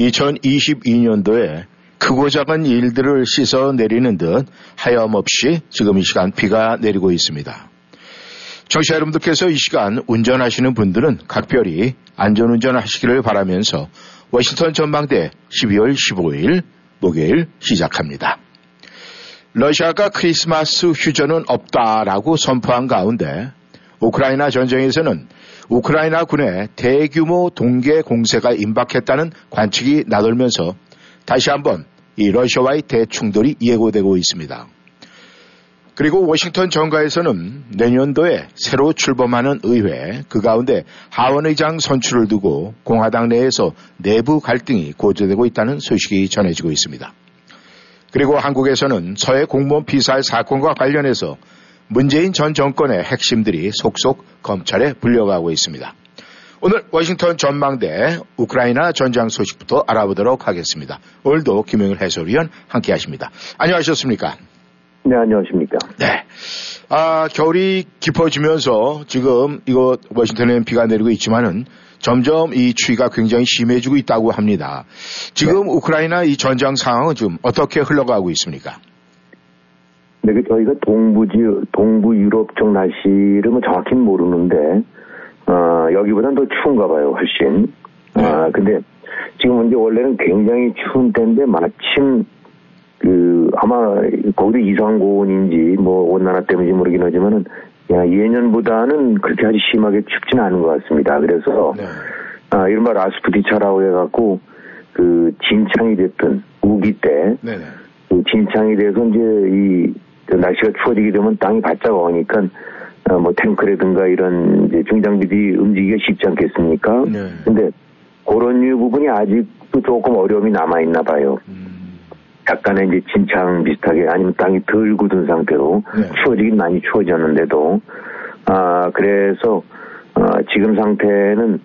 2022년도에 크고 작은 일들을 씻어 내리는 듯 하염없이 지금 이 시간 비가 내리고 있습니다. 청취자 여러분들께서 이 시간 운전하시는 분들은 각별히 안전운전 하시기를 바라면서 워싱턴 전망대 12월 15일 목요일 시작합니다. 러시아가 크리스마스 휴전은 없다라고 선포한 가운데 우크라이나 전쟁에서는 우크라이나 군의 대규모 동계 공세가 임박했다는 관측이 나돌면서 다시 한번 이 러시아와의 대충돌이 예고되고 있습니다. 그리고 워싱턴 정가에서는 내년도에 새로 출범하는 의회 그 가운데 하원의장 선출을 두고 공화당 내에서 내부 갈등이 고조되고 있다는 소식이 전해지고 있습니다. 그리고 한국에서는 서해 공무원 피살 사건과 관련해서 문재인 전 정권의 핵심들이 속속 검찰에 불려가고 있습니다. 오늘 워싱턴 전망대 우크라이나 전장 소식부터 알아보도록 하겠습니다. 오늘도 김영일 해설위원 함께 하십니다. 안녕하셨습니까? 네, 안녕하십니까. 네. 아, 겨울이 깊어지면서 지금 이거 워싱턴에 비가 내리고 있지만은 점점 이 추위가 굉장히 심해지고 있다고 합니다. 지금 네. 우크라이나 이 전장 상황은 지금 어떻게 흘러가고 있습니까? 네, 그 저희가 동부 지 동부 유럽 쪽 날씨를 뭐 정확히는 모르는데, 어, 여기보다는 더 추운가 봐요, 훨씬. 네. 아, 근데 지금 이제 원래는 굉장히 추운 때인데 마침 그 아마 거기도 이상 고온인지 뭐 온난화 때문인지 모르긴 하지만은 야, 예년보다는 그렇게 아주 심하게 춥지는 않은 것 같습니다. 그래서 네. 아, 이른바 라스푸티차라고 해갖고 그 진창이 됐던 우기 때 네. 그 진창이 돼서 이제 이 날씨가 추워지게 되면 땅이 바짝 어니까 어, 뭐 탱크라든가 이런 이제 중장비들이 움직이기가 쉽지 않겠습니까? 네. 근데 그런 류 부분이 아직도 조금 어려움이 남아 있나 봐요. 음. 약간의 이제 진창 비슷하게 아니면 땅이 덜 굳은 상태로 네. 추워지긴 많이 추워졌는데도 아 그래서 아, 지금 상태는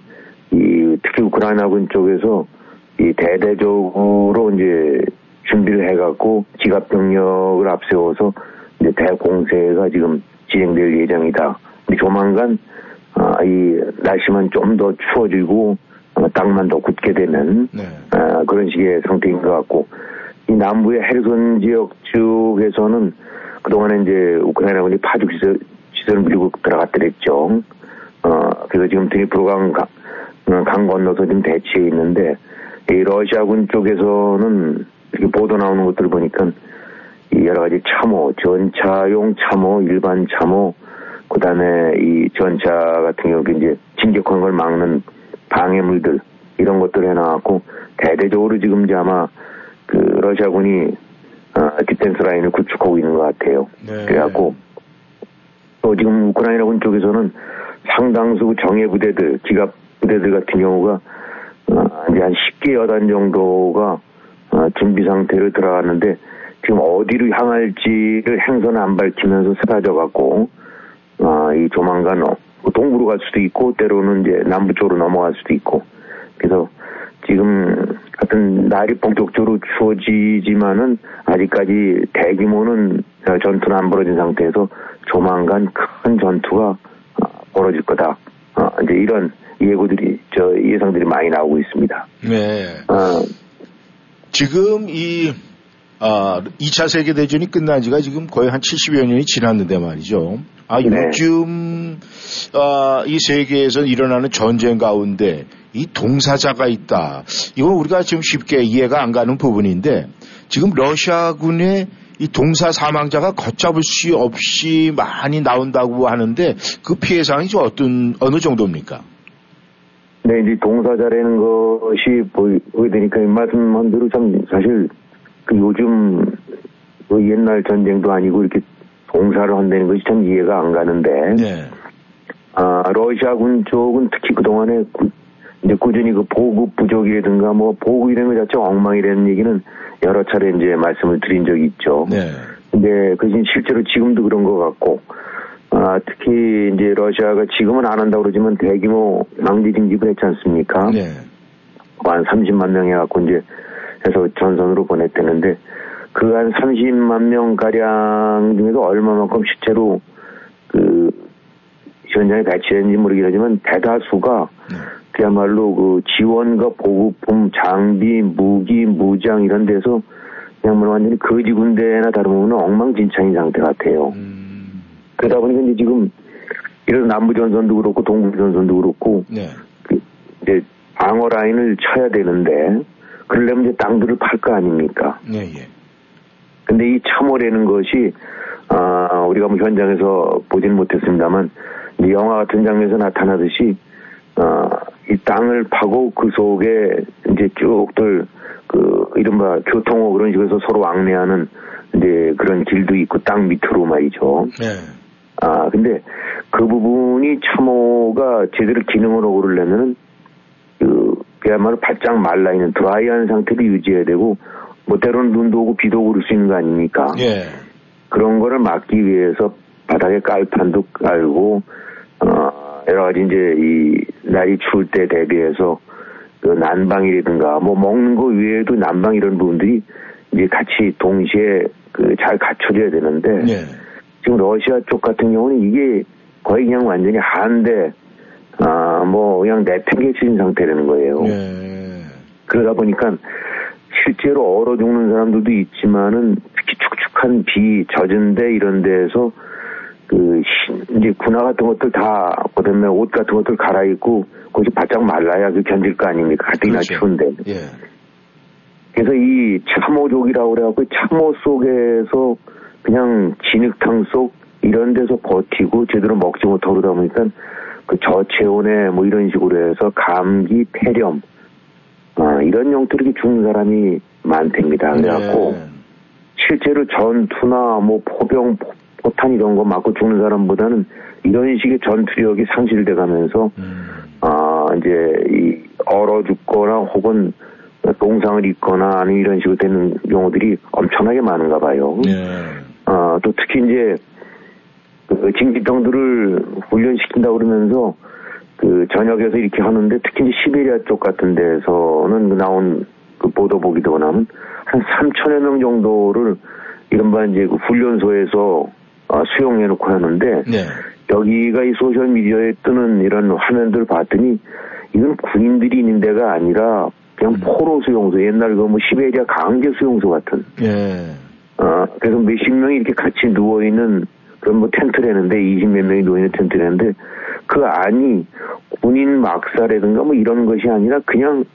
이 특히 우크라이나 군 쪽에서 이 대대적으로 이제 준비를 해갖고 지갑 병력을 앞세워서 이제 대공세가 지금 진행될 예정이다. 조만간 아, 이 날씨만 좀 더 추워지고 어, 땅만 더 굳게 되는 네. 아, 그런 식의 상태인 것 같고 이 남부의 헤르손 지역 쪽에서는 그동안에 이제 우크라이나군이 파죽 시설, 시설을 밀고 들어갔더랬죠. 어, 그래서 지금 드니프로강 강, 어, 강 건너서 지금 대치해 있는데, 이 러시아군 쪽에서는 이렇게 보도 나오는 것들을 보니까 이 여러 가지 참호, 전차용 참호, 일반 참호, 그 다음에 이 전차 같은 경우 이제 진격하는 걸 막는 방해물들, 이런 것들 해놔갖고 대대적으로 지금 이제 아마 그 러시아군이 어, defense line을 구축하고 있는 것 같아요. 네. 그래갖고 또 지금 우크라이나군 쪽에서는 상당수 정예 부대들, 기갑 부대들 같은 경우가 어, 이제 한 10개 여단 정도가 어, 준비 상태를 들어갔는데 지금 어디로 향할지를 행선 안 밝히면서 사라져 갖고 어, 이 조만간 어, 동부로 갈 수도 있고 때로는 이제 남부 쪽으로 넘어갈 수도 있고 그래서 지금 같은 날이 본격적으로 추워지지만은 아직까지 대규모는 전투는 안 벌어진 상태에서 조만간 큰 전투가 어, 벌어질 거다. 어, 이제 이런 예고들이 저 예상들이 많이 나오고 있습니다. 네. 어, 지금 이 아, 2차 세계대전이 끝난 지가 지금 거의 한 70여 년이 지났는데 말이죠. 아, 네. 요즘, 아, 이 세계에서 일어나는 전쟁 가운데 이 동사자가 있다. 이건 우리가 지금 쉽게 이해가 안 가는 부분인데 지금 러시아군의 이 동사 사망자가 걷잡을 수 없이 많이 나온다고 하는데 그 피해 상황이 좀 어떤 어느 정도입니까? 네, 이제 동사자라는 것이 보게 되니까 말씀한 대로 참 사실 그 요즘 그 옛날 전쟁도 아니고 이렇게 동사를 한다는 것이 참 이해가 안 가는데 네. 아, 러시아군 쪽은 특히 그동안에 이제 꾸준히 그 보급 부족이라든가 뭐 보급 이런 것 자체가 엉망이라는 얘기는 여러 차례 이제 말씀을 드린 적이 있죠. 네. 근데 그것이 실제로 지금도 그런 것 같고, 아, 특히 이제 러시아가 지금은 안 한다고 그러지만 대규모 망지 징집을 했지 않습니까? 네. 한 30만 명 해갖고 이제 해서 전선으로 보냈다는데 그 한 30만 명 가량 중에서 얼마만큼 실제로 그 현장에 배치했는지 모르겠지만 대다수가 네. 그야말로 그 지원과 보급품, 장비, 무기, 무장 이런 데서 그냥 뭐 완전히 거지 군대나 다름없는 엉망진창인 상태 같아요. 음. 그러다 보니까 이제 지금 이런 남부 전선도 그렇고 동부 전선도 그렇고 네. 그 이제 방어 라인을 쳐야 되는데 그러려면 이제 땅들을 팔 거 아닙니까? 예, 예. 근데 이 참호라는 것이 아 우리가 뭐 현장에서 보진 못했습니다만 영화 같은 장면에서 나타나듯이 아 이 땅을 파고 그 속에 이제 쭉들 그 이른바 교통호 그런 식으로 서로 왕래하는 이제 그런 길도 있고 땅 밑으로 말이죠. 네. 아, 근데 그 부분이 참호가 제대로 기능을 그러려면은 그, 그야말로 바짝 말라있는 드라이한 상태를 유지해야 되고, 뭐 때로는 눈도 오고 비도 오고 그럴 수 있는 거 아닙니까? 예. 그런 거를 막기 위해서 바닥에 깔판도 깔고, 어, 여러 가지 이제 이 날이 추울 때 대비해서 그 난방이라든가 뭐 먹는 거 외에도 난방 이런 부분들이 이제 같이 동시에 그 잘 갖춰져야 되는데, 예. 지금 러시아 쪽 같은 경우는 이게 거의 그냥 완전히 한데 아 뭐 그냥 내팽개친 상태라는 거예요. 예. 그러다 보니까 실제로 얼어 죽는 사람들도 있지만은 특히 축축한 비 젖은 데 이런 데에서 그 신- 이제 군화 같은 것들 다 그 다음에 옷 같은 것들 갈아입고 거기 바짝 말라야 그 견딜 거 아닙니까? 가뜩이나 그렇죠. 추운데. 예. 그래서 이 참호족이라고 그래갖고 참호 속에서 그냥 진흙탕 속 이런 데서 버티고 제대로 먹지 못하고 그러다 보니까 그 저체온에 뭐 이런 식으로 해서 감기, 폐렴, 아, 이런 형태로 이렇게 죽는 사람이 많답니다. 그래갖고 예. 실제로 전투나 뭐 포병, 포- 포탄 이런 거 맞고 죽는 사람보다는 이런 식의 전투력이 상실돼 가면서 음. 아, 이제, 이, 얼어 죽거나 혹은 동상을 입거나 아니면 이런 식으로 되는 경우들이 엄청나게 많은가 봐요. 예. 아, 또 특히 이제, 그 징집병들을 훈련시킨다 그러면서 그 전역에서 이렇게 하는데 특히 이제 시베리아 쪽 같은 데서는 그 나온 그 보도 보기 도 나면 한 3천여 명 정도를 이른바 이제 그 훈련소에서 아, 수용해 놓고 하는데 네. 여기가 이 소셜 미디어에 뜨는 이런 화면들 봤더니 이건 군인들이 있는 데가 아니라 그냥 포로 수용소 옛날 그 뭐 시베리아 강제 수용소 같은 예. 어 그래서 몇십 명이 이렇게 같이 누워 있는 그런 뭐 텐트라는데 20몇 명이 누워 있는 텐트라는데 그 안이 군인 막사라든가 뭐 이런 것이 아니라 그냥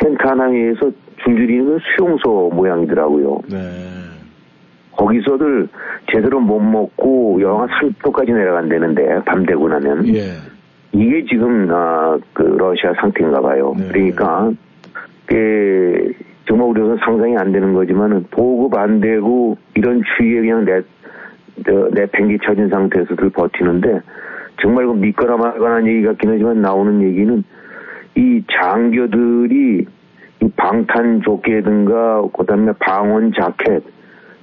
텐트 하나 위에서 줄줄이 있는 수용소 모양이더라고요. 네. 거기서들 제대로 못 먹고 영하 30도까지 내려간다는데 밤 되고 나면 예. 이게 지금 아, 그 러시아 상태인가 봐요. 네. 그러니까 그 정말 우리가 상상이 안 되는 거지만은 보급 안 되고 이런 추위에 그냥 내, 저, 내팽개 쳐진 상태에서 들 버티는데 정말 그 믿거나 말거나 얘기 같긴 하지만 나오는 얘기는 이 장교들이 이 방탄 조끼라든가 그다음에 방원 자켓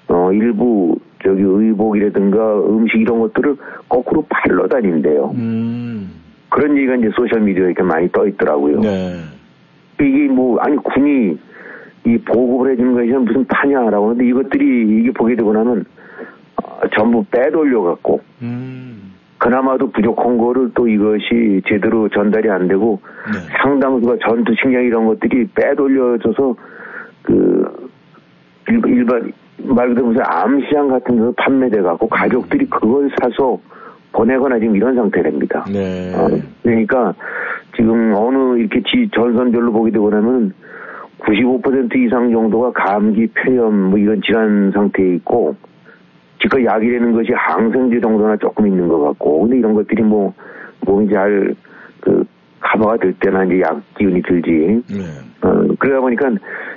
어 일부 저기 의복이라든가 음식 이런 것들을 거꾸로 팔러 다닌대요. 음. 그런 얘기가 이제 소셜 미디어에 이렇게 많이 떠 있더라고요. 네. 이게 뭐 아니 군이 이 보급을 해주는 것이 무슨 파냐라고 하는데 이것들이 이게 보게 되고 나면 어, 전부 빼돌려 갖고 음. 그나마도 부족한 거를 또 이것이 제대로 전달이 안 되고 네. 상당수가 전투 식량 이런 것들이 빼돌려져서 그 일- 일반 말 그대로 무슨 암시장 같은 데서 판매돼 갖고 가족들이 그걸 사서 보내거나 지금 이런 상태랍니다. 네. 어, 그러니까 지금 어느 이렇게 지 전선별로 보게 되고 나면 95% 이상 정도가 감기, 폐렴 뭐 이런 질환 상태에 있고 지금 약이라는 것이 항생제 정도나 조금 있는 것 같고 근데 이런 것들이 뭐 몸이 잘그 커버가 될 때나 이제 약 기운이 들지 네. 어, 그러다 보니까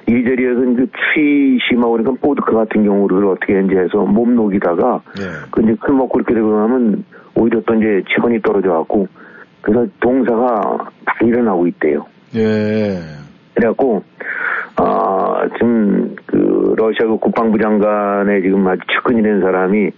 이리저리에서 그 추위 심하고 그러니까 보드크 같은 경우를 어떻게 이제 해서 몸 녹이다가 네. 그 이제 술 먹고 이렇게 되고 나면 오히려 또 이제 체온이 떨어져 갖고 그래서 동사가 많이 일어나고 있대요. 예. 그래갖고 아 지금 그 러시아 그 국방부 장관의 지금 아주 측근이 된 사람이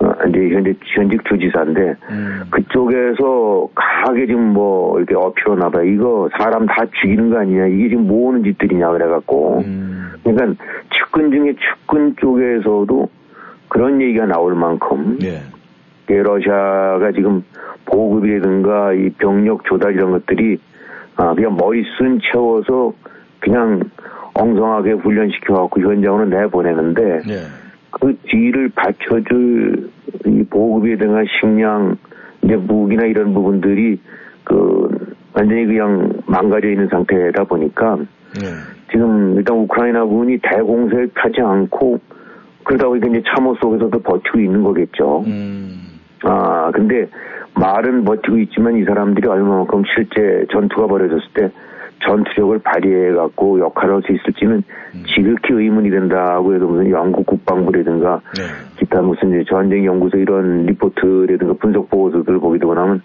어, 이제 현재 현직 주지사인데 음. 그쪽에서 강하게 지금 뭐 이렇게 어필하나 봐요. 이거 사람 다 죽이는 거 아니냐. 이게 지금 뭐 하는 짓들이냐 그래갖고. 음. 그러니까 측근 중에 측근 쪽에서도 그런 얘기가 나올 만큼 예. 예, 러시아가 지금 보급이라든가 이 병력 조달 이런 것들이 아, 그냥 머리순 채워서 그냥 엉성하게 훈련시켜갖고 현장으로 내보내는데 예. 그 뒤를 받쳐줄 이 보급이라든가 식량, 이제 무기나 이런 부분들이 그 완전히 그냥 망가져 있는 상태다 보니까 예. 지금 일단 우크라이나 군이 대공세를 타지 않고 그러다 보니까 이제 참호 속에서도 버티고 있는 거겠죠. 음. 아, 근데 말은 버티고 있지만 이 사람들이 얼마만큼 실제 전투가 벌어졌을 때 전투력을 발휘해 갖고 역할을 할 수 있을지는 지극히 의문이 된다고 해도 무슨 영국 국방부라든가 네. 기타 무슨 전쟁 연구소 이런 리포트라든가 분석 보고서들 보게 되고 나면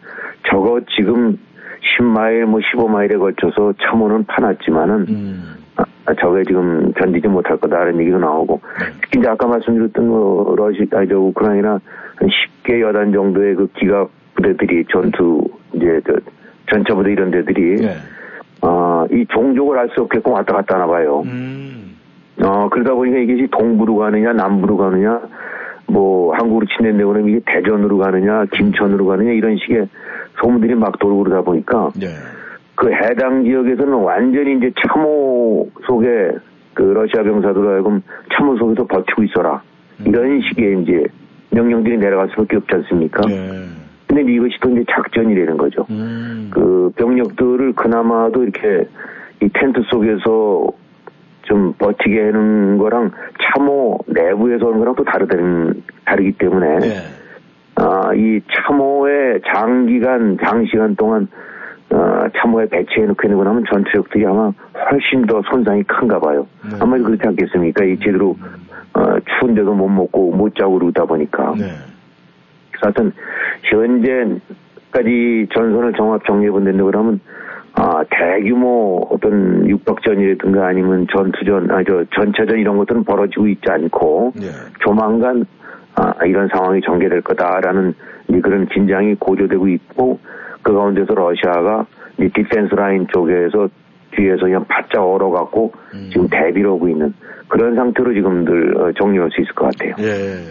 저거 지금 10마일 뭐 15마일에 걸쳐서 참호는 파놨지만은 음. 아, 저게 지금 견디지 못할 거다라는 얘기도 나오고 특히 이제 아까 말씀드렸던 그 러시 아니 저 우크라이나 한 10개 여단 정도의 그 기갑 부대들이 전투 이제 저 전차 부대 이런 데들이 예. 어, 이 종족을 알 수 없게끔 왔다 갔다 하나 봐요. 음. 어, 그러다 보니까 이게 동부로 가느냐, 남부로 가느냐, 뭐, 한국으로 그러면 이게 대전으로 가느냐, 김천으로 가느냐, 이런 식의 소문들이 막 돌고 그러다 보니까 예. 그 해당 지역에서는 완전히 이제 참호 속에 그 러시아 병사들 하여금 참호 속에서 버티고 있어라. 이런 식의 이제 명령들이 내려갈 수밖에 없지 않습니까? 예. 근데 이것이 또 이제 작전이라는 거죠. 음. 그 병력들을 그나마도 이렇게 이 텐트 속에서 좀 버티게 하는 거랑 참호 내부에서 하는 거랑 또 다르다는, 다르기 때문에, 예. 아, 이 참호에 장기간, 장시간 동안, 어, 참호에 배치해 놓게 되고 나면 전투력들이 아마 훨씬 더 손상이 큰가 봐요. 네. 아마도 그렇지 않겠습니까? 이 제대로, 어, 추운데도 못 먹고 못 자고 그러다 보니까. 네. 하여튼 현재까지 전선을 종합 정리해 본 다고 그러면 아, 대규모 어떤 육박전이라든가 아니면 전투전, 아, 저, 전차전 이런 것들은 벌어지고 있지 않고 예. 조만간 아, 이런 상황이 전개될 거다라는 그런 긴장이 고조되고 있고 그 가운데서 러시아가 이 defense line 쪽에서 뒤에서 그냥 바짝 얼어갖고 음. 지금 대비를 하고 있는 그런 상태로 지금들 어, 정리할 수 있을 것 같아요. 예.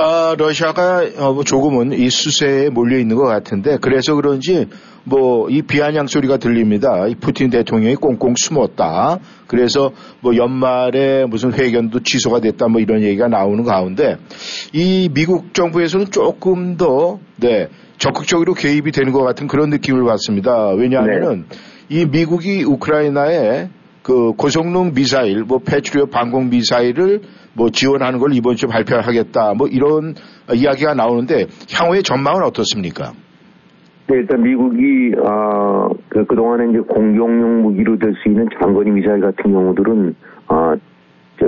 아, 러시아가 어, 뭐 조금은 이 수세에 몰려 있는 것 같은데 그래서 그런지 뭐 이 비아냥 소리가 들립니다. 이 푸틴 대통령이 꽁꽁 숨었다. 그래서 뭐 연말에 무슨 회견도 취소가 됐다 뭐 이런 얘기가 나오는 가운데 이 미국 정부에서는 조금 더 네, 적극적으로 개입이 되는 것 같은 그런 느낌을 받습니다. 왜냐하면은 이 미국이 우크라이나에 그 고성능 미사일, 뭐 패트리어 방공 미사일을 뭐 지원하는 걸 이번 주에 발표하겠다. 뭐 이런 이야기가 나오는데 향후의 전망은 어떻습니까? 네, 일단 미국이 아, 그, 그동안에 이제 공격용 무기로 될 수 있는 장거리 미사일 같은 경우들은 아, 저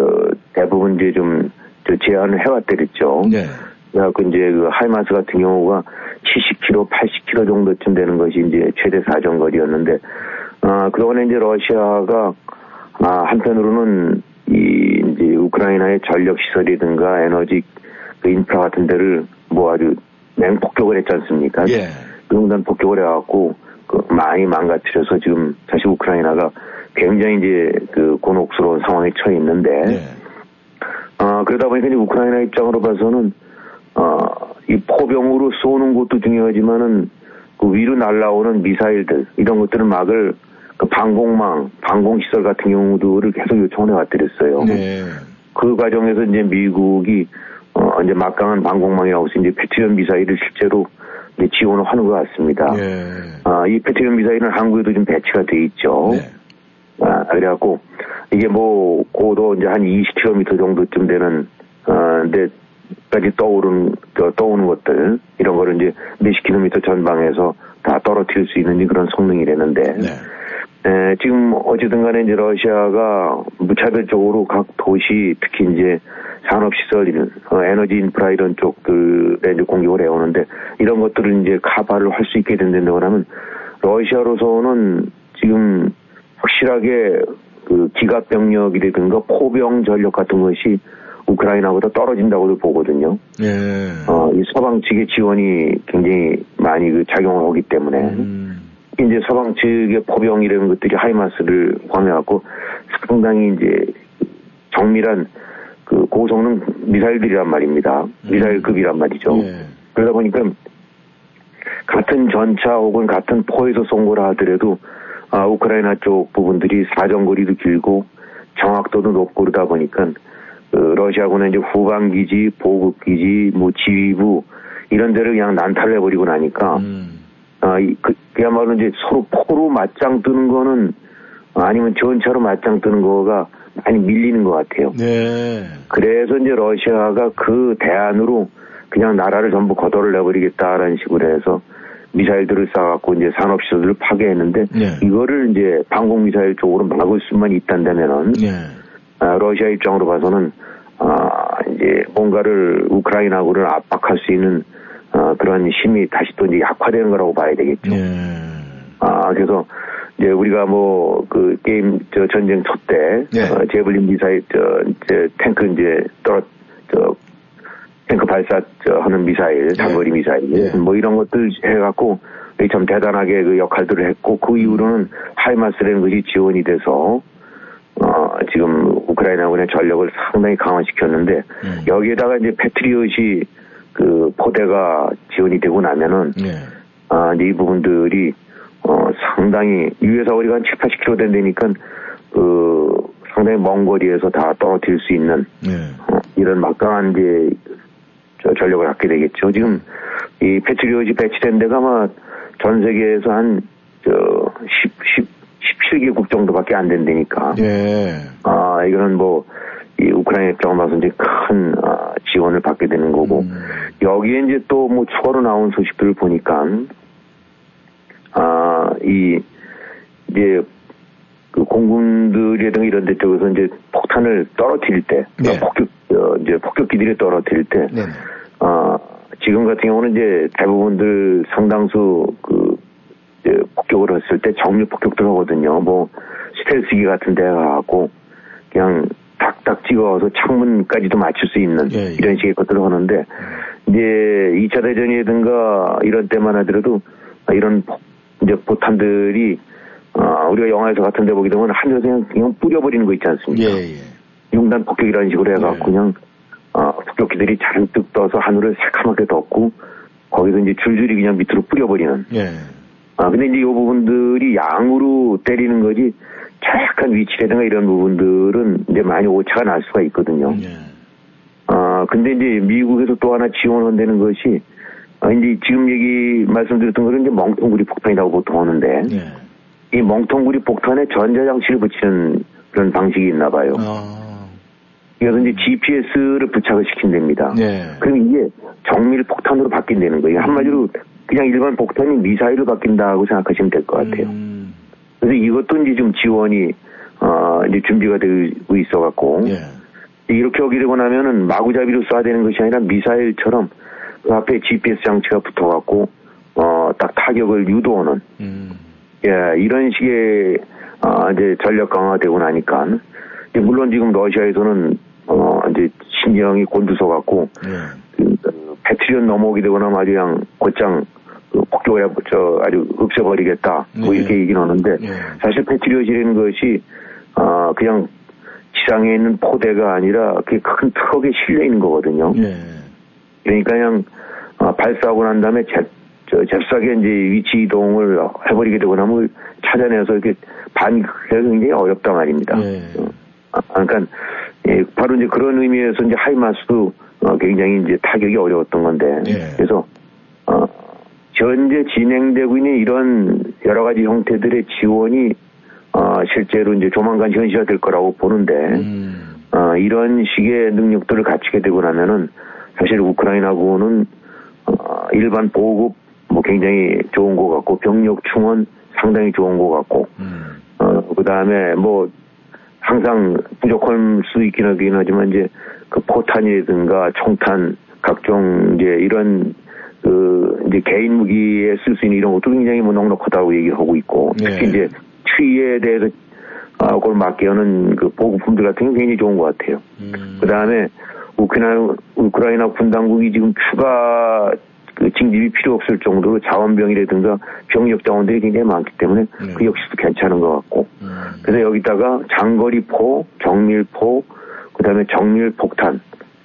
대부분 이제 좀 저 제한을 해왔더랬죠. 네. 그래갖고 이제 그 하이마스 같은 경우가 70km, 80km 정도쯤 되는 것이 이제 최대 사정거리였는데 아, 그동안에 이제 러시아가 아, 한편으로는 이 이제 우크라이나의 전력 시설이든가 에너지 그 인프라 같은 데를 뭐 아주 맹폭격을 했지 않습니까? 예. 그동안 폭격을 해갖고 그 많이 망가뜨려서 지금 사실 우크라이나가 굉장히 이제 그 곤혹스러운 상황에 처해 있는데 예. 아 그러다 보니까 이제 우크라이나 입장으로 봐서는 어이 포병으로 쏘는 것도 중요하지만은 그 위로 날라오는 미사일들 이런 것들을 막을 그 방공망, 방공시설 같은 경우들을 계속 요청을 해왔더랬어요. 네. 그 과정에서 이제 미국이 어 이제 막강한 방공망이라고 해서 이제 패트리언 미사일을 실제로 이제 지원을 하는 것 같습니다. 예. 아, 이 패트리언 미사일은 한국에도 좀 배치가 돼 있죠. 네. 아, 그래갖고 이게 뭐 고도 이제 한 20km 정도쯤 되는 아, 데까지 저, 떠오는 것들 이런 거를 이제 몇십 킬로미터 전방에서 다 떨어뜨릴 수 있는 그런 성능이라는데 네. 에, 지금 어쨌든 간에 이제 러시아가 무차별적으로 각 도시 특히 이제 산업시설, 어, 에너지 인프라 이런 쪽들에 이제 공격을 해오는데 이런 것들을 이제 카바를 할수 있게 된다고 하면 러시아로서는 지금 확실하게 그 기갑 병력이라든가 포병 전력 같은 것이 우크라이나보다 떨어진다고도 보거든요. 예. 어, 이 서방 측의 지원이 굉장히 많이 그 작용을 하기 때문에 음. 이제 서방 측의 포병 이라는 것들이 하이마스를 포함해갖고 상당히 이제 정밀한 그 고성능 미사일들이란 말입니다. 미사일급이란 말이죠. 예. 그러다 보니까 같은 전차 혹은 같은 포에서 쏜 거라 하더라도 아, 우크라이나 쪽 부분들이 사정거리도 길고 정확도도 높고 그러다 보니까 그 러시아군은 이제 후방기지, 보급기지, 뭐 지휘부 이런 데를 그냥 난탈을 해버리고 나니까 음. 아, 이, 그, 그야말로 이제 서로 포로 맞짱 뜨는 거는 아니면 전차로 맞짱 뜨는 거가 많이 밀리는 것 같아요. 네. 그래서 이제 러시아가 그 대안으로 그냥 나라를 전부 거덜을 내버리겠다라는 식으로 해서 미사일들을 쏴갖고 이제 산업시설들을 파괴했는데 네. 이거를 이제 방공미사일 쪽으로 막을 수만 있단다면은 예. 아, 러시아 입장으로 봐서는 아, 이제 뭔가를 우크라이나군을 압박할 수 있는 아, 그런 힘이 다시 또 이제 약화되는 거라고 봐야 되겠죠. 예. 아, 그래서 이제 우리가 뭐 그 게임 저 전쟁 초때 네. 어, 제블린 미사일 저 이제 탱크 이제 떨어 저 탱크 발사 저 하는 미사일 단거리 미사일 네. 뭐 이런 것들 해갖고 참 대단하게 그 역할들을 했고 그 이후로는 하이마스라는 것이 지원이 돼서 어 지금 우크라이나군의 전력을 상당히 강화시켰는데 음. 여기에다가 이제 패트리엇이 그 포대가 지원이 되고 나면은 예. 아, 이 부분들이, 어, 상당히, 유해 사거리가 한 7, 80km 된다니까, 그, 상당히 먼 거리에서 다 떨어뜨릴 수 있는, 예. 어, 이런 막강한 이제, 저 전력을 갖게 되겠죠. 지금, 이 패트리엇이 배치된 데가 아마 전 세계에서 한, 저, 10, 10, 17개국 정도밖에 안 된다니까. 예. 아, 이거는 뭐, 이 우크라이나 입장으로 봐서 이제 큰, 아, 지원을 받게 되는 거고, 음. 여기에 이제 또 뭐 추가로 나온 소식들을 보니까, 아, 이, 이제, 그 공군들이라든가 이런 데 쪽에서 이제 폭탄을 떨어뜨릴 때, 네. 폭격, 어, 이제 폭격기들이 떨어뜨릴 때, 네. 아, 지금 같은 경우는 이제 대부분들 상당수 그, 이제 폭격을 했을 때 정밀 폭격들 하거든요. 뭐, 스텔스기 같은 데 가 갖고, 그냥 딱딱 찍어서 창문까지도 맞출 수 있는 예, 예. 이런 식의 것들을 하는데, 이제 2차 대전이든가 이런 때만 하더라도 이런 포- 이제 포탄들이 아, 우리가 영화에서 같은 데 보게 되면 하늘에서 그냥, 그냥 뿌려버리는 거 있지 않습니까? 예, 예. 융단 폭격이라는 식으로 해갖고 네. 그냥 아, 폭격기들이 잔뜩 떠서 하늘을 새카맣게 덮고 거기서 이제 줄줄이 그냥 밑으로 뿌려버리는 예. 아 근데 이제 이 부분들이 양으로 때리는 거지 정확한 위치라든가 이런 부분들은 이제 많이 오차가 날 수가 있거든요. 예. 아 근데 이제 미국에서 또 하나 지원한다는 것이 아, 이제 지금 얘기 말씀드렸던 거는 이제 멍텅구리 폭탄이라고 보통 하는데 예. 이 멍텅구리 폭탄에 전자장치를 붙이는 그런 방식이 있나 봐요. 아. 그래서 이제 GPS를 부착을 시킨답니다. 예. 그럼 이게 정밀 폭탄으로 바뀐다는 거예요. 한마디로 그냥 일반 폭탄이 미사일로 바뀐다고 생각하시면 될 것 같아요. 음. 그래서 이것도 이제 좀 지원이 어 이제 준비가 되고 있어 갖고 예. 이렇게 오게 되고 나면은 마구잡이로 쏴야 되는 것이 아니라 미사일처럼 그 앞에 GPS 장치가 붙어 갖고 어 딱 타격을 유도하는 음. 예 이런 식의 아 이제 전력 강화되고 나니까 이제 물론 지금 러시아에서는 어 이제 신경이 곤두서 갖고 예. 그, 패트리언 넘어오게 되거나 아주 그냥 곧장 그 폭격을 해, 저 아주 없애버리겠다 뭐 네. 이렇게 얘기는 하는데 네. 사실 패트리엇이라는 것이 아 그냥 지상에 있는 포대가 아니라 그게 큰 트럭에 실려 있는 거거든요. 예. 그러니까 그냥 아, 발사하고 난 다음에 잽, 저, 잽싸게 이제 위치 이동을 해버리게 되고 나면 찾아내서 이렇게 반기가 굉장히 어렵단 말입니다. 예. 아, 그러니까 예, 바로 이제 그런 의미에서 이제 하이마스도 어, 굉장히 이제 타격이 어려웠던 건데 예. 그래서 어, 현재 진행되고 있는 이런 여러 가지 형태들의 지원이 어, 실제로 이제 조만간 현실화될 거라고 보는데 음. 어, 이런 식의 능력들을 갖추게 되고 나면은 사실 우크라이나군은 어, 일반 보급 뭐 굉장히 좋은 것 같고 병력 충원 상당히 좋은 것 같고 음. 어, 그 다음에 뭐, 항상 부족할 수 있긴 하긴 하지만 이제 그 포탄이라든가 총탄, 각종 이제 이런 그 이제 개인 무기에 쓸 수 있는 이런 것도 굉장히 뭐 넉넉하다고 얘기를 하고 있고 네. 특히 이제 추위에 대해서 아, 그걸 하는 그 보급품들 같은 게 굉장히 좋은 것 같아요. 음. 그 다음에 우크라이나, 우크라이나 군 당국이 지금 추가 그 징집이 필요 없을 정도로 자원병이라든가 병력 자원들이 굉장히 많기 때문에 네. 그 역시도 괜찮은 것 같고 음. 그래서 여기다가 장거리포, 정밀포, 그 다음에 정밀폭탄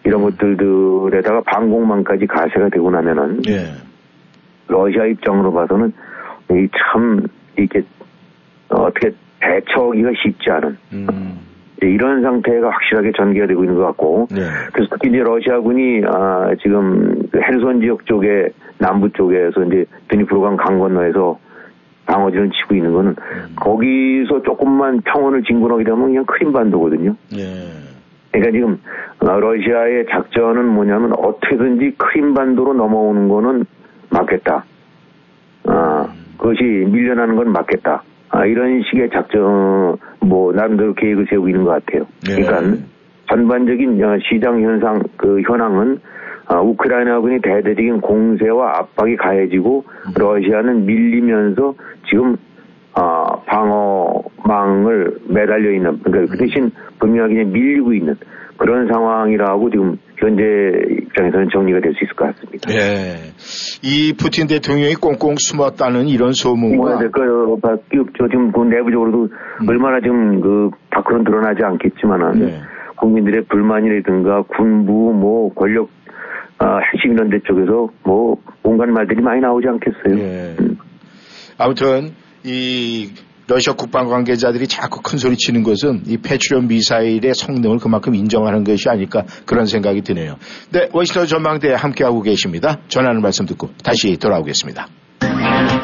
이런 것들들에다가 방공망까지 가세가 되고 나면은 예. 러시아 입장으로 봐서는 이 참 이게 어, 어떻게 대처하기가 쉽지 않은 음. 이제 이런 상태가 확실하게 전개가 되고 있는 것 같고 네. 그래서 특히 이제 러시아군이 아, 지금 그 헤르손 지역 쪽에 남부 쪽에서 이제 드니프로강 강 건너에서 방어진을 치고 있는 거는 거기서 조금만 평원을 진군하게 되면 그냥 크림반도거든요. 예. 그러니까 지금 어, 러시아의 작전은 뭐냐면 어떻게든지 크림반도로 넘어오는 거는 막겠다. 아, 그것이 밀려나는 건 막겠다. 아, 이런 식의 작전, 뭐, 나름대로 계획을 세우고 있는 것 같아요. 네. 그러니까 전반적인 어, 시장 현상, 그 현황은 아, 우크라이나군이 대대적인 공세와 압박이 가해지고 러시아는 밀리면서 지금 아, 방어망을 매달려 있는, 그러니까 그 대신 분명하게 밀리고 있는 그런 상황이라고 지금 현재 입장에서는 정리가 될 수 있을 것 같습니다. 예. 이 푸틴 대통령이 꽁꽁 숨었다는 이런 소문과 될까요? 밖에 없죠. 지금 그 내부적으로도 얼마나 지금 그 밖으로는 드러나지 않겠지만은 네. 국민들의 불만이라든가 군부 뭐 권력 아, 핵심 이런 데 쪽에서 뭐 온갖 말들이 많이 나오지 않겠어요. 예. 음. 아무튼 이 러시아 국방 관계자들이 자꾸 큰 소리 치는 것은 이 패트리온 미사일의 성능을 그만큼 인정하는 것이 아닐까 그런 생각이 드네요. 네, 워싱턴 전망대에 함께하고 계십니다. 전하는 말씀 듣고 다시 돌아오겠습니다.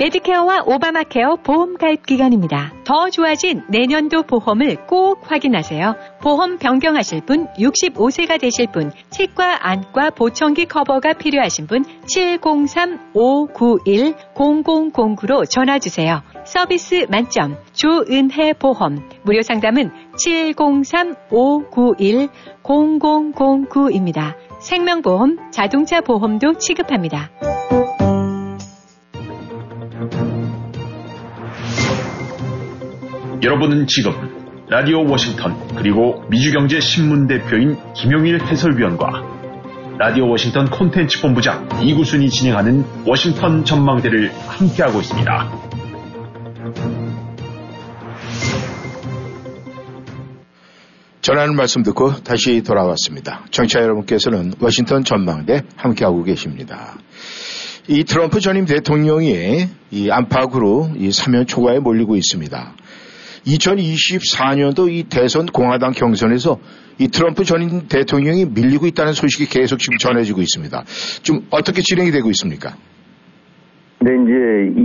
메디케어와 오바마케어 보험 가입 기간입니다. 더 좋아진 내년도 보험을 꼭 확인하세요. 보험 변경하실 분, 65세가 되실 분, 치과, 안과, 보청기 커버가 필요하신 분, 703-591-0009로 전화 주세요. 서비스 만점, 조은혜 보험. 무료 상담은 703-591-0009입니다. 생명보험, 자동차 보험도 취급합니다. 여러분은 지금 라디오 워싱턴 그리고 미주경제 신문 대표인 김용일 해설위원과 라디오 워싱턴 콘텐츠 본부장 이구순이 진행하는 워싱턴 전망대를 함께하고 있습니다. 전하는 말씀 듣고 다시 돌아왔습니다. 청취자 여러분께서는 워싱턴 전망대 함께하고 계십니다. 이 트럼프 전임 대통령이 이 안팎으로 이 사면 초과에 몰리고 있습니다. 2024년도 이 대선 공화당 경선에서 이 트럼프 전임 대통령이 밀리고 있다는 소식이 계속 지금 전해지고 있습니다. 좀 어떻게 진행이 되고 있습니까? 네, 이제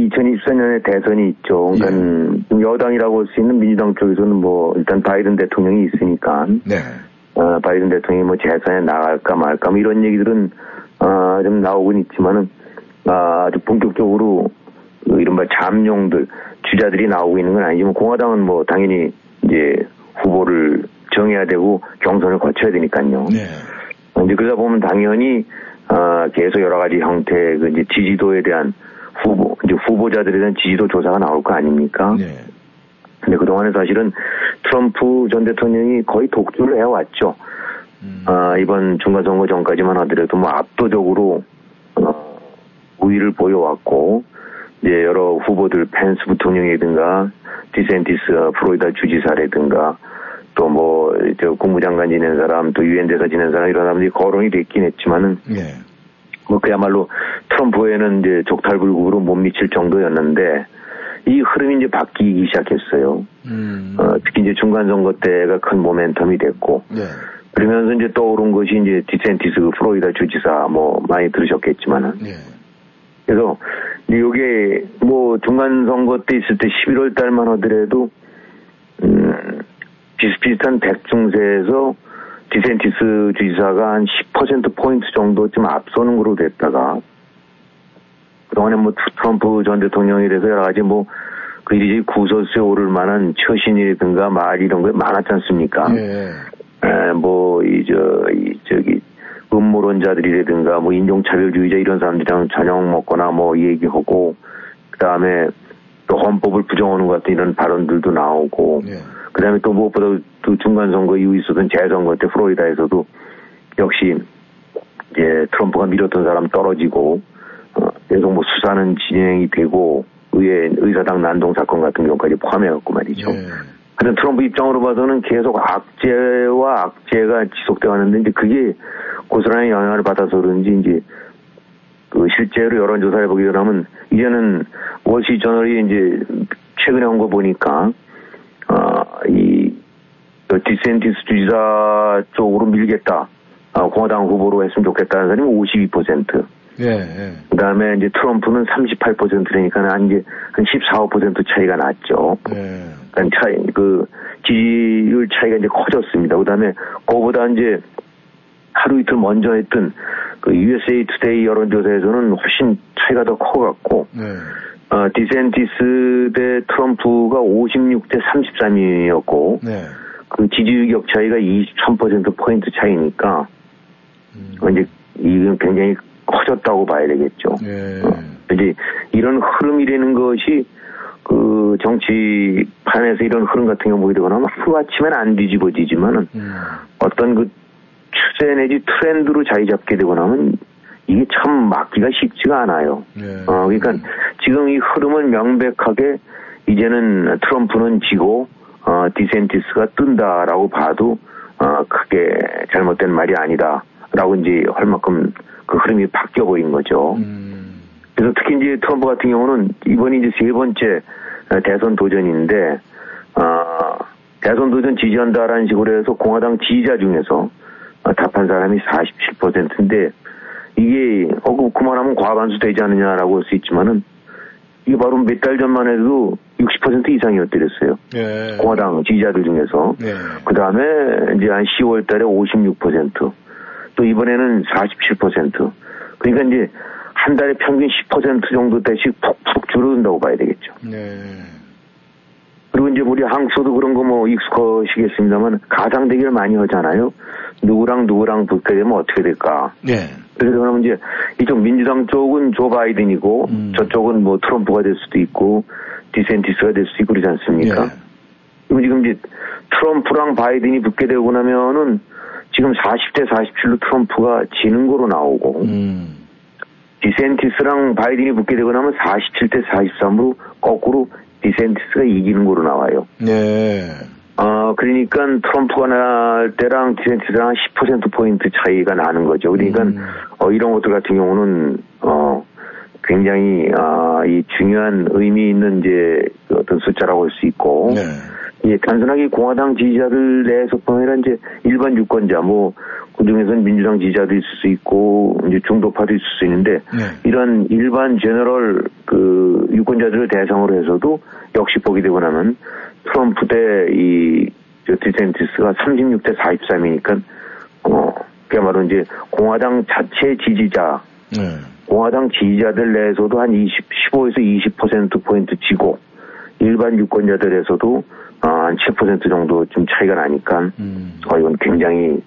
2024년에 대선이 있죠. 그러니까 예. 여당이라고 할 수 있는 민주당 쪽에서는 뭐 일단 바이든 대통령이 있으니까 네. 어, 바이든 대통령이 뭐 재선에 나갈까 말까 뭐 이런 얘기들은 어, 좀 나오곤 있지만은 아, 아주 본격적으로 그 이른바 잠룡들 주자들이 나오고 있는 건 아니지만 공화당은 뭐 당연히 이제 후보를 정해야 되고 경선을 거쳐야 되니까요. 네. 이제 그러다 보면 당연히 아, 계속 여러 가지 형태의 그 이제 지지도에 대한 후보 이제 후보자들에 대한 지지도 조사가 나올 거 아닙니까? 네. 근데 그동안에 사실은 트럼프 전 대통령이 거의 독주를 해왔죠. 음. 아, 이번 중간선거 전까지만 하더라도 뭐 압도적으로 어, 우위를 보여왔고 이제 여러 후보들 펜스 부통령이든가 디센티스 프로이다 주지사라든가 또 뭐 저 국무장관 지낸 사람 또 유엔 대사 지낸 사람 이런 사람들이 거론이 됐긴 했지만은 예. 뭐 그야말로 트럼프에는 이제 족탈불국으로 못 미칠 정도였는데 이 흐름이 이제 바뀌기 시작했어요. 음. 어, 특히 이제 중간 선거 때가 큰 모멘텀이 됐고 네. 그러면서 이제 떠오른 것이 이제 디샌티스 그 플로리다 주지사 뭐 많이 들으셨겠지만은 네. 그래서 이게 뭐 중간 선거 때 있을 때 11월 달만 하더라도 음 비슷비슷한 백중세에서 디샌티스 주지사가 한 10%포인트 정도쯤 앞서는 거로 됐다가, 그동안에 뭐 트럼프 전 대통령이라서 여러 가지 뭐, 그 일이 구설수에 오를 만한 처신이라든가 말 이런 거 많았지 않습니까? 예. 에, 뭐, 이, 저, 이, 저기, 음모론자들이라든가 뭐 인종차별주의자 이런 사람들이랑 저녁 먹거나 뭐 얘기하고, 그 다음에 또 헌법을 부정하는 것 같은 이런 발언들도 나오고, 예. 그 다음에 또 무엇보다 또 중간 선거 이후 있었던 재선거 때 플로리다에서도 역시 이제 트럼프가 밀었던 사람 떨어지고 어, 계속 뭐 수사는 진행이 되고 의회 의사당 난동 사건 같은 경우까지 포함해 갖고 말이죠. 네. 하여튼 트럼프 입장으로 봐서는 계속 악재와 악재가 지속돼 왔는데 이제 그게 고스란히 영향을 받아서 그런지 이제 그 실제로 여론조사를 보게 되면 이제는 월시저널이 이제 최근에 온 거 보니까 어, 이 디샌티스 주지사 쪽으로 밀겠다. 어, 공화당 후보로 했으면 좋겠다는 사람이 52%. 예, 예. 그 다음에 이제 트럼프는 38%라니까 한 이제 한 14, 5% 차이가 났죠. 예. 그러니까 차이, 그 지지율 차이가 이제 커졌습니다. 그 다음에 그거보다 이제 하루 이틀 먼저 했던 그 USA 투데이 여론조사에서는 훨씬 차이가 더 커갖고, 예. 어, 디센티스 대 트럼프가 56대 33이었고, 네. 그 지지율 격차이가 23%포인트 차이니까, 음. 어, 이제 이건 굉장히 커졌다고 봐야 되겠죠. 네. 어, 이제 이런 흐름이라는 것이 그 정치판에서 이런 흐름 같은 경우 보게 되거나 하루아침엔 안 뒤집어지지만은 음. 어떤 그 추세 내지 트렌드로 자리 잡게 되고 나면 이게 참 막기가 쉽지가 않아요. 네. 어, 그러니까 지금 이 흐름을 명백하게 이제는 트럼프는 지고 어, 디센티스가 뜬다라고 봐도 어, 크게 잘못된 말이 아니다 라고 이제 할 만큼 그 흐름이 바뀌어 버린 거죠. 음. 그래서 특히 이제 트럼프 같은 경우는 이번이 이제 세 번째 대선 도전인데 어, 대선 도전 지지한다라는 식으로 해서 공화당 지지자 중에서 답한 사람이 47%인데 이게 어 그, 그만하면 과반수 되지 않느냐라고 할 수 있지만은 이게 바로 몇 달 전만 해도 60% 이상이었더랬어요. 예. 공화당 지지자들 중에서. 예. 그 다음에 이제 한 10월 달에 56%. 또 이번에는 47%. 그러니까 이제 한 달에 평균 10% 정도 대씩 푹푹 줄어든다고 봐야 되겠죠. 예. 그리고 이제 우리 항소도 그런 거 뭐 익숙하시겠습니다만 가상 대결 많이 하잖아요. 누구랑 누구랑 붙게 되면 어떻게 될까? 네. 그래서 그러면 이제 이쪽 민주당 쪽은 조 바이든이고 음. 저쪽은 뭐 트럼프가 될 수도 있고 디샌티스가 될 수도 있고 그러지 않습니까? 네. 그리고 지금 이제 트럼프랑 바이든이 붙게 되고 나면은 지금 40대 47로 트럼프가 지는 거로 나오고 음. 디샌티스랑 바이든이 붙게 되고 나면 47대 43으로 거꾸로 디샌티스가 이기는 거로 나와요. 네. 어, 그러니까 트럼프가 날 때랑 디센티스랑 10%포인트 차이가 나는 거죠. 그러니까, 음. 어, 이런 것들 같은 경우는, 어, 굉장히, 아, 이 중요한 의미 있는 이제 그 어떤 숫자라고 할 수 있고, 네. 예, 단순하게 공화당 지지자들 내에서뿐 아니라 이제 일반 유권자, 뭐, 그 중에서는 민주당 지지자도 있을 수 있고, 이제 중도파도 있을 수 있는데, 네. 이런 일반 제너럴 그 유권자들을 대상으로 해서도 역시 보게 되고 나면 트럼프 대이 디센티스가 36대 43이니까, 어, 그야말로 이제 공화당 자체 지지자, 네. 공화당 지지자들 내에서도 한 20, 15에서 20%포인트 지고, 일반 유권자들에서도 어, 한 7% 정도 좀 차이가 나니까, 음. 어, 이건 굉장히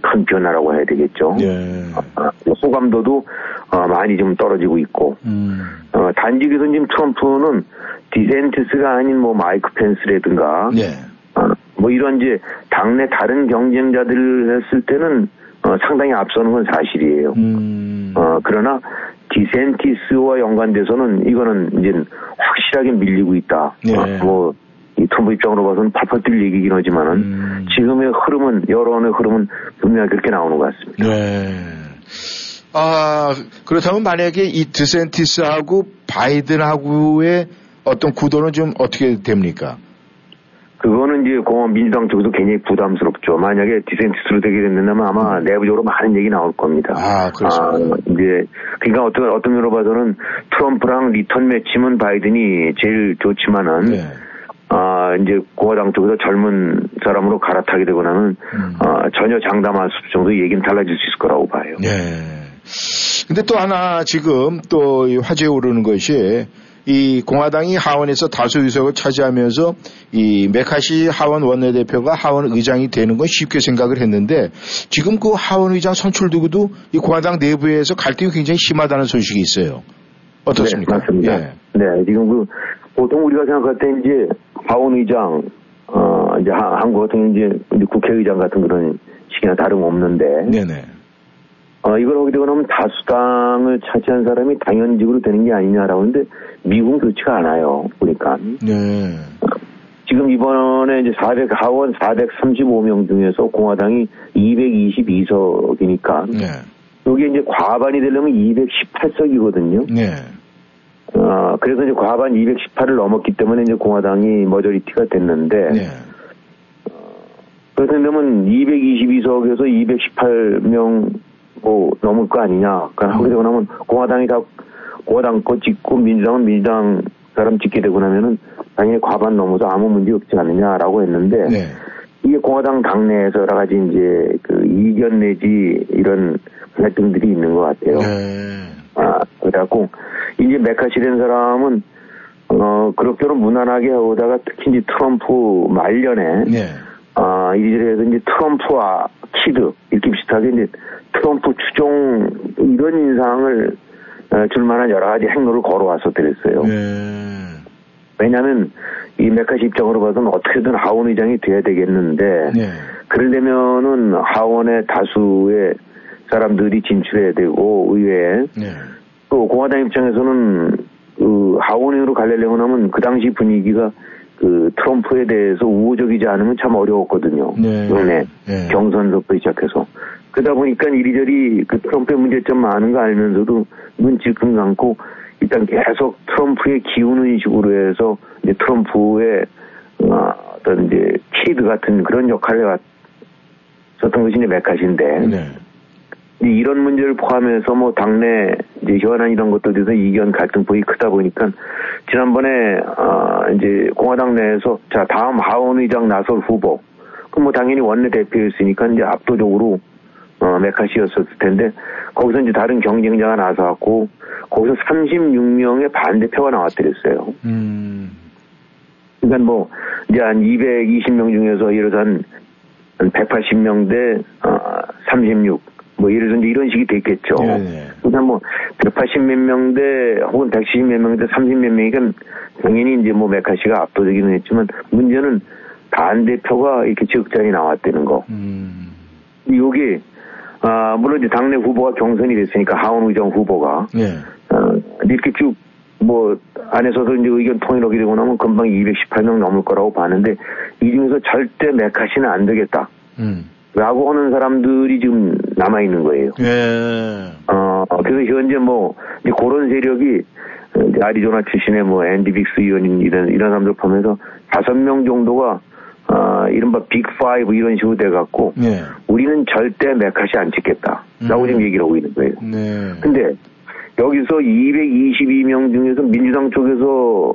큰 변화라고 해야 되겠죠. 네. 아, 호감도도 어, 많이 좀 떨어지고 있고, 음. 어, 단지 그래서 지금 트럼프는 디센티스가 아닌 뭐 마이크 펜스라든가, 네. 어, 뭐 이런 이제 당내 다른 경쟁자들을 했을 때는 어, 상당히 앞서는 건 사실이에요. 음. 어, 그러나 디센티스와 연관돼서는 이거는 이제 확실하게 밀리고 있다. 네. 어, 뭐, 이 트럼프 입장으로 봐서는 팔팔 뛸 얘기긴 하지만은 음. 지금의 흐름은, 여론의 흐름은 분명히 그렇게 나오는 것 같습니다. 네. 아, 그렇다면 만약에 이 디샌티스하고 바이든하고의 어떤 구도는 좀 어떻게 됩니까? 그거는 이제 공화 민주당 쪽에서 굉장히 부담스럽죠. 만약에 디샌티스로 되게 된다면 아마 내부적으로 많은 얘기 나올 겁니다. 아, 그렇습니다. 아, 이제 그러니까 어떤 어떤 면으로 봐서는 트럼프랑 리턴 매치면 바이든이 제일 좋지만은 네. 아 이제 공화당 쪽에서 젊은 사람으로 갈아타게 되고 나면 음. 아, 전혀 장담할 수 정도 얘기는 달라질 수 있을 거라고 봐요. 네. 근데 또 하나 지금 또이 화제에 오르는 것이 이 공화당이 하원에서 다수 의석을 차지하면서 이 메카시 하원 원내대표가 하원 의장이 되는 건 쉽게 생각을 했는데 지금 그 하원 의장 선출 두고도 이 공화당 내부에서 갈등이 굉장히 심하다는 소식이 있어요. 어떻습니까? 네, 맞습니다. 예. 네, 지금 그 보통 우리가 생각할 때 이제 하원 의장, 어 이제 하- 한국 같은 경우 이제 이제 국회의장 같은 그런 식이나 다름없는데, 네네. 어 이걸 하게 되고 나면 다수당을 차지한 사람이 당연직으로 되는 게 아니냐라고 하는데 미국은 그렇지가 않아요. 보니까 네. 지금 이번에 이제 400 하원 435명 중에서 공화당이 222석이니까 네. 여기 이제 과반이 되려면 218석이거든요. 네. 어, 그래서 이제 과반 218을 넘었기 때문에 이제 공화당이 머저리티가 됐는데, 네. 그래서 그러면 222석에서 218명 뭐 넘을 거 아니냐. 그러니까 하게 되고 나면 공화당이 다 공화당 거 찍고 민주당은 민주당 사람 찍게 되고 나면은 당연히 과반 넘어서 아무 문제 없지 않느냐라고 했는데, 네. 이게 공화당 당내에서 여러 가지 이제 그 이견 내지 이런 갈등들이 있는 것 같아요. 네. 아, 그래갖고, 이제 메카시 된 사람은, 어, 그렇게로 무난하게 하다가 특히 이제 트럼프 말년에, 네. 아, 해서 이제 트럼프와 키드, 이렇게 비슷하게 이제 트럼프 추종, 이런 인상을 어, 줄 만한 여러 가지 행로를 걸어왔었더랬어요. 네. 왜냐하면 이 매카시 입장으로 봐서는 어떻게든 하원 의장이 돼야 되겠는데, 네. 그러려면은 하원의 다수의 사람들이 진출해야 되고 의회에 네. 또 공화당 입장에서는 그 하원으로 가려고 하면 그 당시 분위기가 그 트럼프에 대해서 우호적이지 않으면 참 어려웠거든요. 네. 네. 네. 경선부터 시작해서 그러다 보니까 이리저리 그 트럼프의 문제점 많은 거 알면서도 눈 질끈 감고 일단 계속 트럼프에 기우는 식으로 해서 이제 트럼프의 어, 어떤 이제 키드 같은 그런 역할을 했었던 것이 이제 매카시인데 네. 이런 문제를 포함해서 뭐 당내 이제 현안 이런 것들에 대해서 이견 갈등폭이 크다 보니까 지난번에 아 이제 공화당 내에서 자 다음 하원 의장 나설 후보 그럼 뭐 당연히 원내 대표였으니까 이제 압도적으로 어 메카시였을 텐데 거기서 이제 다른 경쟁자가 나서갖고 거기서 36명의 반대표가 나왔더랬어요. 음. 그러니까 뭐 이제 한 220명 중에서 예를 들어 한 180명 대 어, 36. 뭐 예를 들어 이런 식이 됐겠죠. 네네. 그러니까 뭐 180 몇 명대 혹은 170 몇 명대 30 몇 명이니까 당연히 이제 뭐 메카시가 압도적이긴 했지만 문제는 반대표가 이렇게 적잖이 나왔다는 거. 음. 요게 아 물론 이제 당내 후보가 경선이 됐으니까 하원 의장 후보가 예. 어, 이렇게 쭉 뭐 안에서도 이제 의견 통일하게 되고 나면 금방 218명 넘을 거라고 봤는데 이 중에서 절대 메카시는 안 되겠다. 음. 라고 하는 사람들이 지금 남아 있는 거예요. 예. 어, 그래서 현재 뭐, 이제 그런 세력이, 어, 아리조나 출신의 뭐, 앤디 빅스 의원인 이런, 이런 사람들 보면서 다섯 명 정도가, 어, 이른바 빅5 이런 식으로 돼갖고, 예. 우리는 절대 메카시 안 찍겠다. 라고 음. 지금 얘기를 하고 있는 거예요. 네. 근데, 여기서 222명 중에서 민주당 쪽에서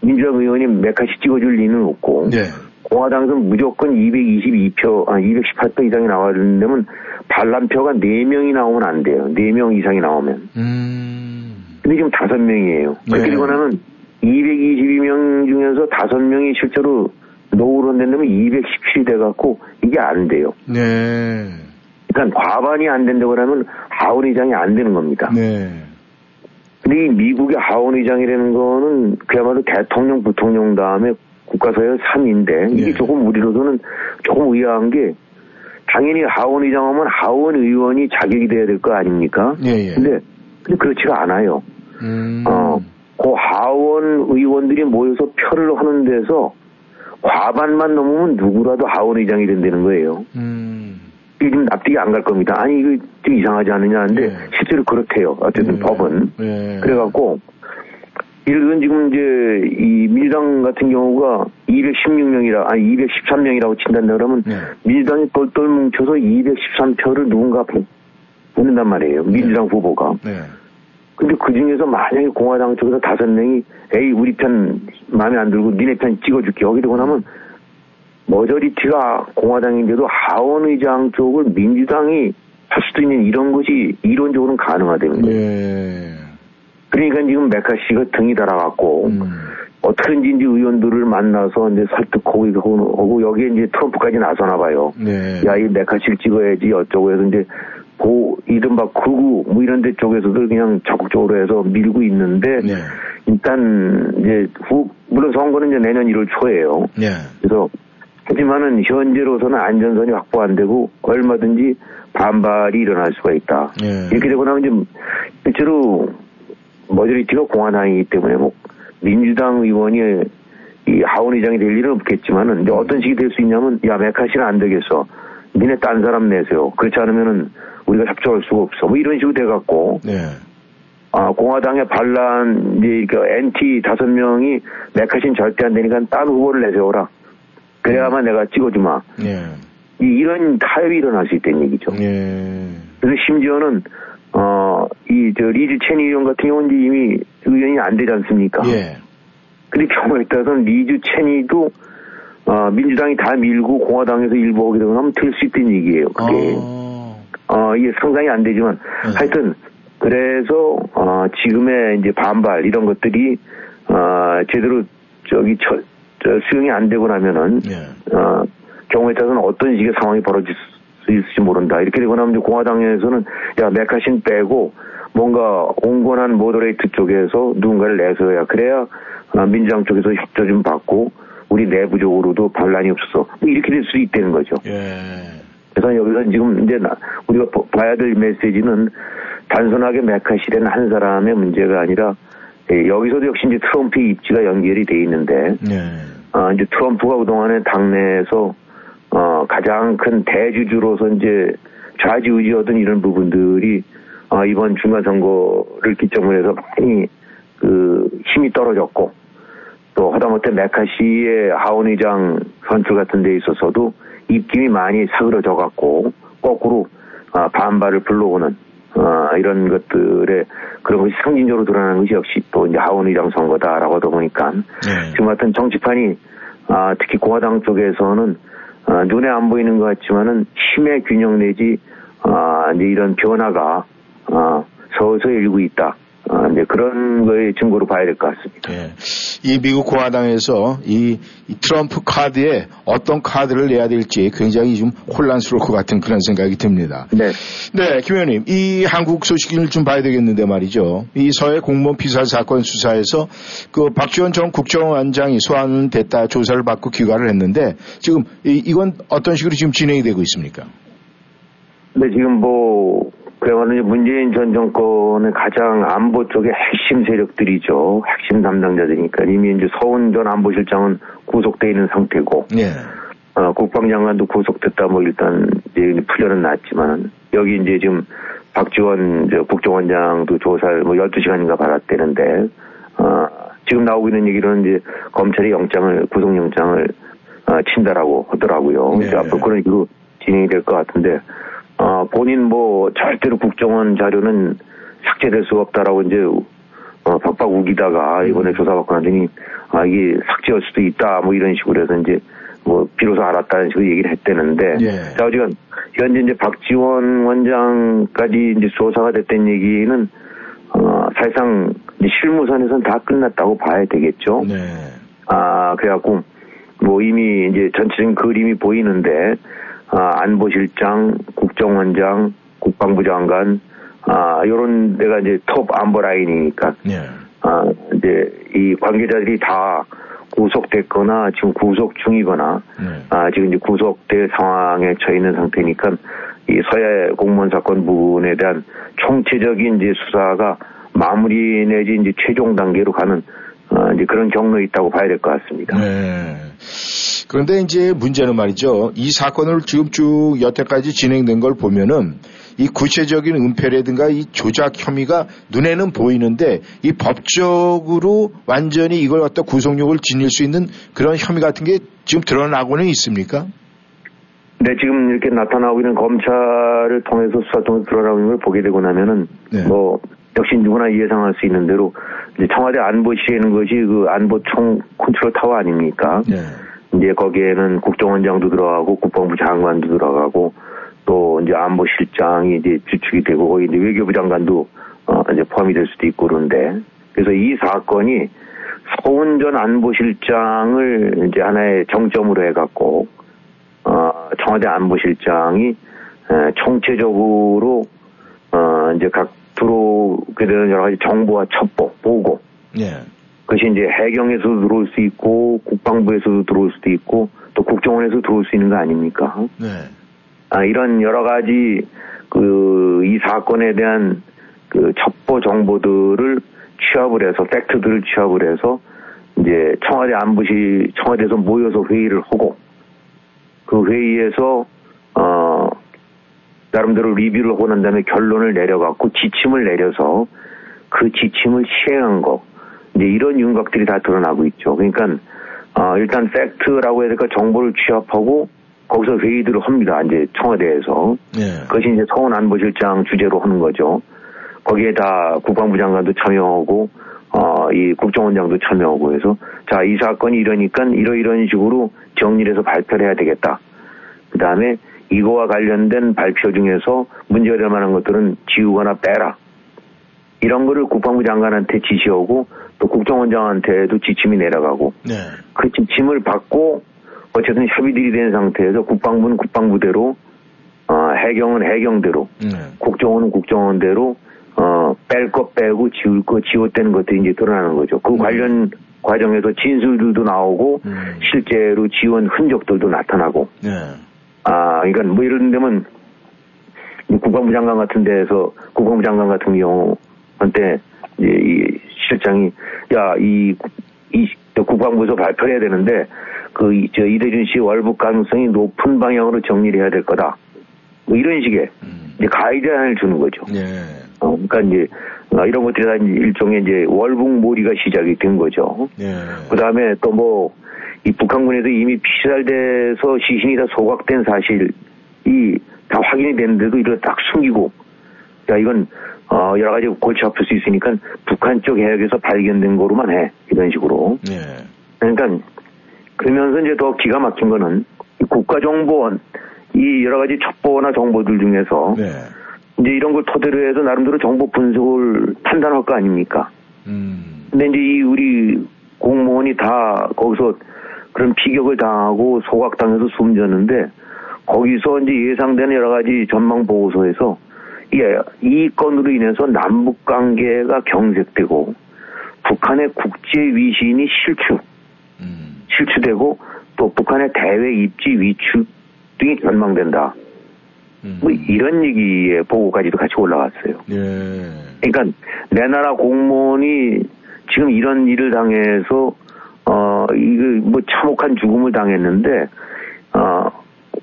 민주당 의원이 메카시 찍어줄 리는 없고, 네. 공화당에서는 무조건 222표, 아, 218표 이상이 나와야 되는데면 반란표가 4명이 나오면 안 돼요. 4명 이상이 나오면. 음. 근데 지금 5명이에요. 네. 그리고 나면 222명 중에서 5명이 실제로 노후로 된다면 217이 돼갖고 이게 안 돼요. 네. 그러니까 과반이 안 된다고 하면 하원 의장이 안 되는 겁니다. 네. 근데 이 미국의 하원 의장이라는 거는 그야말로 대통령, 부통령 다음에 국가서열 3인데 이게 네. 조금 우리로서는 조금 의아한 게 당연히 하원 의장하면 하원 의원이 자격이 돼야 될 거 아닙니까? 예, 예. 근데, 근데 그렇지가 않아요. 음. 어, 그 하원 의원들이 모여서 표를 하는 데서 과반만 넘으면 누구라도 하원 의장이 된다는 거예요. 음. 이게 좀 납득이 안 갈 겁니다. 아니, 이거 좀 이상하지 않느냐 하는데 네. 실제로 그렇대요. 어쨌든 네. 법은. 예. 그래갖고 예를 들면 지금 이제 이 민주당 같은 경우가 216명이라 아니 213명이라고 친단다 그러면 네. 민주당이 똘똘 뭉쳐서 213표를 누군가 보낸단 말이에요. 민주당 후보가. 네. 근데 그 중에서 만약에 공화당 쪽에서 다섯 명이 에이 우리 편 마음에 안 들고 니네 편 찍어줄게 여기 되고 나면 머저리티가 공화당인데도 하원 의장 쪽을 민주당이 할 수도 있는 이런 것이 이론적으로는 가능하다는 거예요. 예. 그러니까 지금 메카시가 등이 달아갖고 음. 어떻게든지 이제 의원들을 만나서 이제 설득하고 하고 여기에 이제 트럼프까지 나서나 봐요. 네. 야, 이 메카시를 찍어야지 어쩌고 해서 이제 보 이른바 극우 뭐 이런 데 쪽에서도 그냥 적극적으로 해서 밀고 있는데 네. 일단 이제 후 물론 선거는 이제 내년 1월 초예요. 예. 그래서 하지만은 현재로서는 안전선이 확보 안 되고 얼마든지 반발이 일어날 수가 있다. 예. 이렇게 되고 나면 좀 실제로 머저리티가 공화당이기 때문에 뭐 민주당 의원이 이 하원 의장이 될 일은 없겠지만은 이제 어떤 식이 될 수 있냐면 야 메카시는 안 되겠어. 니네 딴 사람 내세요. 그렇지 않으면은 우리가 협조할 수가 없어. 뭐 이런 식으로 돼갖고 네. 아, 공화당의 반란, 이제, 그, 안티 다섯 명이 매카신 절대 안 되니까 딴 후보를 내세워라. 그래야만 내가 찍어주마. 예. 이, 이런 타협이 일어날 수 있다는 얘기죠. 예. 그래서 심지어는, 어, 이, 저, 리즈 체니 의원 같은 경우는 이미 의원이 안 되지 않습니까? 예. 근데 경우에 따라서는 리즈 체니도, 어, 민주당이 다 밀고 공화당에서 일부 하게 되면 하면 될 수 있다는 얘기예요. 그게. 어. 어, 이게 상상이 안 되지만, 네. 하여튼, 그래서, 어, 지금의 이제 반발, 이런 것들이, 어, 제대로, 저기, 저, 저 수용이 안 되고 나면은, 예. 어, 경우에 따라서는 어떤 식의 상황이 벌어질 수 있을지 모른다. 이렇게 되고 나면 공화당에서는, 야, 메카신 빼고, 뭔가 온건한 모더레이트 쪽에서 누군가를 내서야, 그래야, 어, 민주당 쪽에서 협조 좀 받고, 우리 내부적으로도 반란이 없어서, 뭐 이렇게 될 수 있다는 거죠. 예. 그래서 여기서 지금 이제 나- 우리가 보- 봐야 될 메시지는 단순하게 메카시라는 한 사람의 문제가 아니라 예, 여기서도 역시 이제 트럼프의 입지가 연결이 돼 있는데 예. 어, 이제 트럼프가 그동안에 당내에서 어, 가장 큰 대주주로서 이제 좌지우지하던 이런 부분들이 어, 이번 중간 선거를 기점으로 해서 많이 그 힘이 떨어졌고 또 하다못해 메카시의 하원의장 선출 같은 데 있어서도 입김이 많이 사그러져 갖고 거꾸로 아, 반발을 불러오는 아, 이런 것들의 그런 것이 상징적으로 드러나는 것이 역시 또 이제 하원의장 선거다라고 하다 보니까 예. 지금 같은 정치판이 아, 특히 공화당 쪽에서는 아, 눈에 안 보이는 것 같지만은 힘의 균형 내지 아, 이제 이런 변화가 아, 서서히 일고 있다. 아, 이제 그런 거의 증거로 봐야 될 것 같습니다. 예. 이 미국 공화당에서 이, 이, 트럼프 카드에 어떤 카드를 내야 될지 굉장히 좀 혼란스러울 것 같은 그런 생각이 듭니다. 네. 네, 김 의원님. 이 한국 소식을 좀 봐야 되겠는데 말이죠. 이 서해 공무원 피살 사건 수사에서 그 박지원 전 국정원장이 소환됐다 조사를 받고 귀가를 했는데 지금 이, 이건 어떤 식으로 지금 진행이 되고 있습니까? 네, 지금 뭐 그야말로 문재인 전 정권의 가장 안보 쪽의 핵심 세력들이죠. 핵심 담당자들이니까 이미 이제 서훈 전 안보실장은 구속돼 있는 상태고, 예. 어, 국방장관도 구속됐다 뭐 일단 이제 풀려는 났지만 여기 이제 지금 박지원 국정원장도 조사를 뭐 12시간인가 받았대는데, 어, 지금 나오고 있는 얘기로는 이제 검찰이 영장을, 구속영장을 어, 친다라고 하더라고요. 네. 앞으로 그런 식으로 진행이 될 것 같은데, 어, 본인 뭐 절대로 국정원 자료는 삭제될 수가 없다라고 이제 어, 박박 우기다가 이번에 조사받고 나더니 아 이게 삭제할 수도 있다 뭐 이런 식으로 해서 이제 뭐 비로소 알았다는 식으로 얘기를 했대는데 예. 자 지금 현재 이제 박지원 원장까지 이제 조사가 됐던 얘기는 어, 사실상 이제 실무선에서는 다 끝났다고 봐야 되겠죠. 네. 아, 그래갖고, 뭐 이미 이제 전체적인 그림이 보이는데, 아, 안보실장, 국정원장, 국방부 장관, 아, 요런 데가 이제 톱 안보 라인이니까, 예. 아, 이제 이 관계자들이 다 구속됐거나 지금 구속 중이거나, 네. 아, 지금 이제 구속될 상황에 처해 있는 상태니까, 이 서해 공무원 사건 부분에 대한 총체적인 이제 수사가 마무리 내지 이제 최종 단계로 가는 어, 이제 그런 경로에 있다고 봐야 될 것 같습니다. 네. 그런데 이제 문제는 말이죠. 이 사건을 지금 쭉 여태까지 진행된 걸 보면은 이 구체적인 은폐라든가 이 조작 혐의가 눈에는 보이는데 이 법적으로 완전히 이걸 갖다 구속력을 지닐 수 있는 그런 혐의 같은 게 지금 드러나고는 있습니까? 네, 지금 이렇게 나타나고 있는 검찰을 통해서 수사 통해서 드러나고 있는 걸 보게 되고 나면은 네. 뭐 역시 누구나 예상할 수 있는 대로 이제 청와대 안보실에 있는 것이 그 안보총 컨트롤 타워 아닙니까? 네. 이제 거기에는 국정원장도 들어가고 국방부 장관도 들어가고 또 이제 안보실장이 이제 주축이 되고 거기 이제 외교부 장관도 어 이제 포함이 될 수도 있고 그런데 그래서 이 사건이 서훈 전 안보실장을 이제 하나의 정점으로 해갖고 어 청와대 안보실장이 에, 총체적으로 어 이제 각 들어 오게 되는 여러 가지 정보와 첩보 보고 예. 그것이 이제 해경에서도 들어올 수 있고 국방부에서도 들어올 수도 있고 또 국정원에서 들어올 수 있는 거 아닙니까? 네. 아, 이런 여러 가지 그 이 사건에 대한 그 첩보 정보들을 취합을 해서 팩트들을 취합을 해서 이제 청와대 안보실 청와대에서 모여서 회의를 하고 그 회의에서 어 나름대로 리뷰를 하고 난 다음에 결론을 내려갖고 지침을 내려서 그 지침을 시행한 거 이제 이런 윤곽들이 다 드러나고 있죠. 그러니까 어, 일단 팩트라고 해야 될까 정보를 취합하고 거기서 회의들을 합니다. 이제 청와대에서 예. 그것이 이제 서훈 안보실장 주제로 하는 거죠. 거기에 다 국방부 장관도 참여하고 어, 이 국정원장도 참여하고 해서 자 이 사건이 이러니까 이러 이런 식으로 정리를 해서 발표를 해야 되겠다. 그 다음에 이거와 관련된 발표 중에서 문제가 될 만한 것들은 지우거나 빼라. 이런 거를 국방부 장관한테 지시하고 또 국정원장한테도 지침이 내려가고 네. 그 지침을 받고 어쨌든 협의들이 된 상태에서 국방부는 국방부대로 어, 해경은 해경대로 네. 국정원은 국정원대로 어, 뺄거 빼고 지울 거 지웠다는 것들이 이제 드러나는 거죠. 그 관련 과정에서 진술들도 나오고 음. 실제로 지원 흔적들도 나타나고 네. 아, 그러니까 뭐 이런 데면 이 국방부 장관 같은 데에서 국방부 장관 같은 경우한테 이제 이 실장이 야, 이, 이 국방부에서 발표를 해야 되는데 그, 이- 저 이대준 씨 월북 가능성이 높은 방향으로 정리를 해야 될 거다. 뭐 이런 식의 음. 이제 가이드라인을 주는 거죠. 예. 어, 그러니까 이제 어, 이런 것들이 다 이제 일종의 이제 월북 몰이가 시작이 된 거죠. 예. 그 다음에 또 뭐, 이 북한군에도 이미 피살돼서 시신이 다 소각된 사실이 다 확인이 됐는데도 이걸 딱 숨기고, 야, 이건, 어, 여러 가지 골치 아플 수 있으니까 북한 쪽 해역에서 발견된 거로만 해. 이런 식으로. 예. 그러니까, 그러면서 이제 더 기가 막힌 거는 이 국가정보원, 이 여러 가지 첩보나 정보들 중에서 네. 이제 이런 걸 토대로 해서 나름대로 정보 분석을 판단할 거 아닙니까? 음. 근데 이제 이 우리 공무원이 다 거기서 그런 피격을 당하고 소각당해서 숨졌는데 거기서 이제 예상되는 여러 가지 전망 보고서에서 예, 이 건으로 인해서 남북 관계가 경색되고 북한의 국제 위신이 실추, 음. 실추되고 또 북한의 대외 입지 위축 등이 전망된다. 음. 뭐 이런 얘기의 보고까지도 같이 올라갔어요. 예. 그러니까 내 나라 공무원이 지금 이런 일을 당해서 어 이거 뭐 참혹한 죽음을 당했는데 어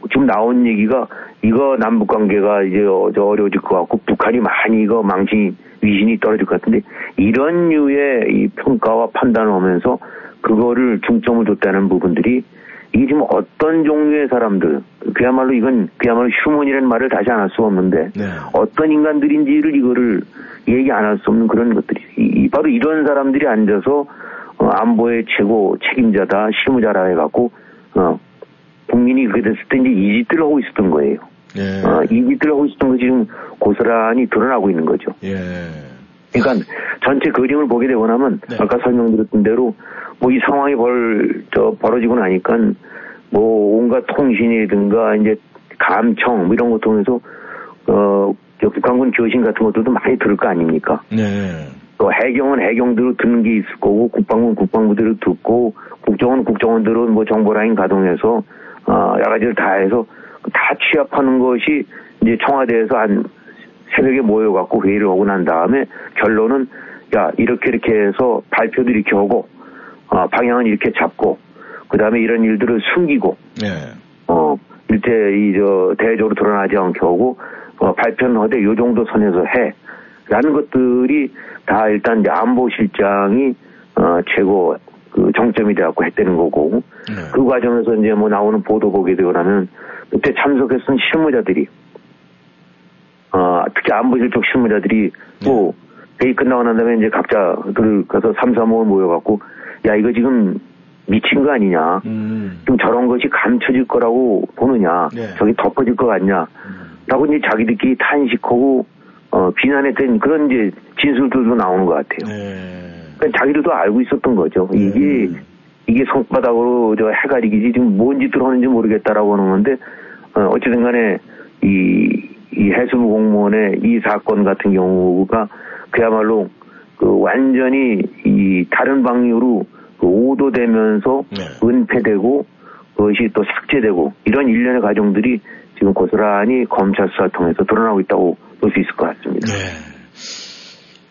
지금 나온 얘기가 이거 남북 관계가 이제 어려워질 것 같고 북한이 많이 이거 망신 위신이 떨어질 것 같은데 이런 류의 이 평가와 판단을 하면서 그거를 중점을 뒀다는 부분들이 이게 지금 어떤 종류의 사람들 그야말로 이건 그야말로 휴먼이라는 말을 다시 안 할 수 없는데 네. 어떤 인간들인지를 이거를 얘기 안 할 수 없는 그런 것들이 이, 바로 이런 사람들이 앉아서 어, 안보의 최고 책임자다 실무자라 해갖고 어, 국민이 그게 됐을 때 이제 이 짓들을 하고 있었던 거예요. 예. 어, 이 짓들을 하고 있었던 것이 지금 고스란히 드러나고 있는 거죠. 예. 그러니까 전체 그림을 보게 되고 나면 네. 아까 설명드렸던 대로 뭐 이 상황이 벌, 저, 벌어지고 나니까 뭐 온갖 통신이든가 이제 감청 뭐 이런 거 통해서 어, 북한군 교신 같은 것들도 많이 들을 거 아닙니까? 네. 또 해경은 해경대로 듣는 게 있을 거고 국방부는 국방부대로 듣고 국정원 국정원대로 뭐 정보라인 가동해서 어, 여러 가지를 다 해서 다 취합하는 것이 이제 청와대에서 한 새벽에 모여갖고 회의를 하고 난 다음에 결론은 야 이렇게 이렇게 해서 발표도 이렇게 하고 어, 방향은 이렇게 잡고 그 다음에 이런 일들을 숨기고 네. 어 일제 이 저 대외적으로 드러나지 않게 하고 어, 발표는 하되 요 정도 선에서 해 라는 것들이 다 일단 이제 안보실장이 어, 최고 그 정점이 돼갖고 했다는 거고 네. 그 과정에서 이제 뭐 나오는 보도 보게 되고 나면 그때 참석했던 실무자들이 어, 특히 안보실 쪽 실무자들이 네. 뭐 회의 끝나고 난 다음에 이제 각자들 가서 삼삼오오 모여갖고 야 이거 지금 미친 거 아니냐 음. 좀 저런 것이 감춰질 거라고 보느냐 네. 저기 덮어질 것 같냐 음. 라고 이제 자기들끼리 탄식하고 어, 비난했던 그런 이제 진술들도 나오는 것 같아요. 네. 그러니까 자기들도 알고 있었던 거죠. 네. 이게 이게 손바닥으로 저 해가리기지 지금 뭔 짓을 하는지 모르겠다라고 하는 건데 어, 어찌든 간에 이, 이 해수부 공무원의 이 사건 같은 경우가 그야말로 그 완전히 이 다른 방향으로 그 오도되면서 네. 은폐되고 그것이 또 삭제되고 이런 일련의 과정들이 지금 고스란히 검찰 수사를 통해서 드러나고 있다고 볼 수 있을 것 같습니다. 네.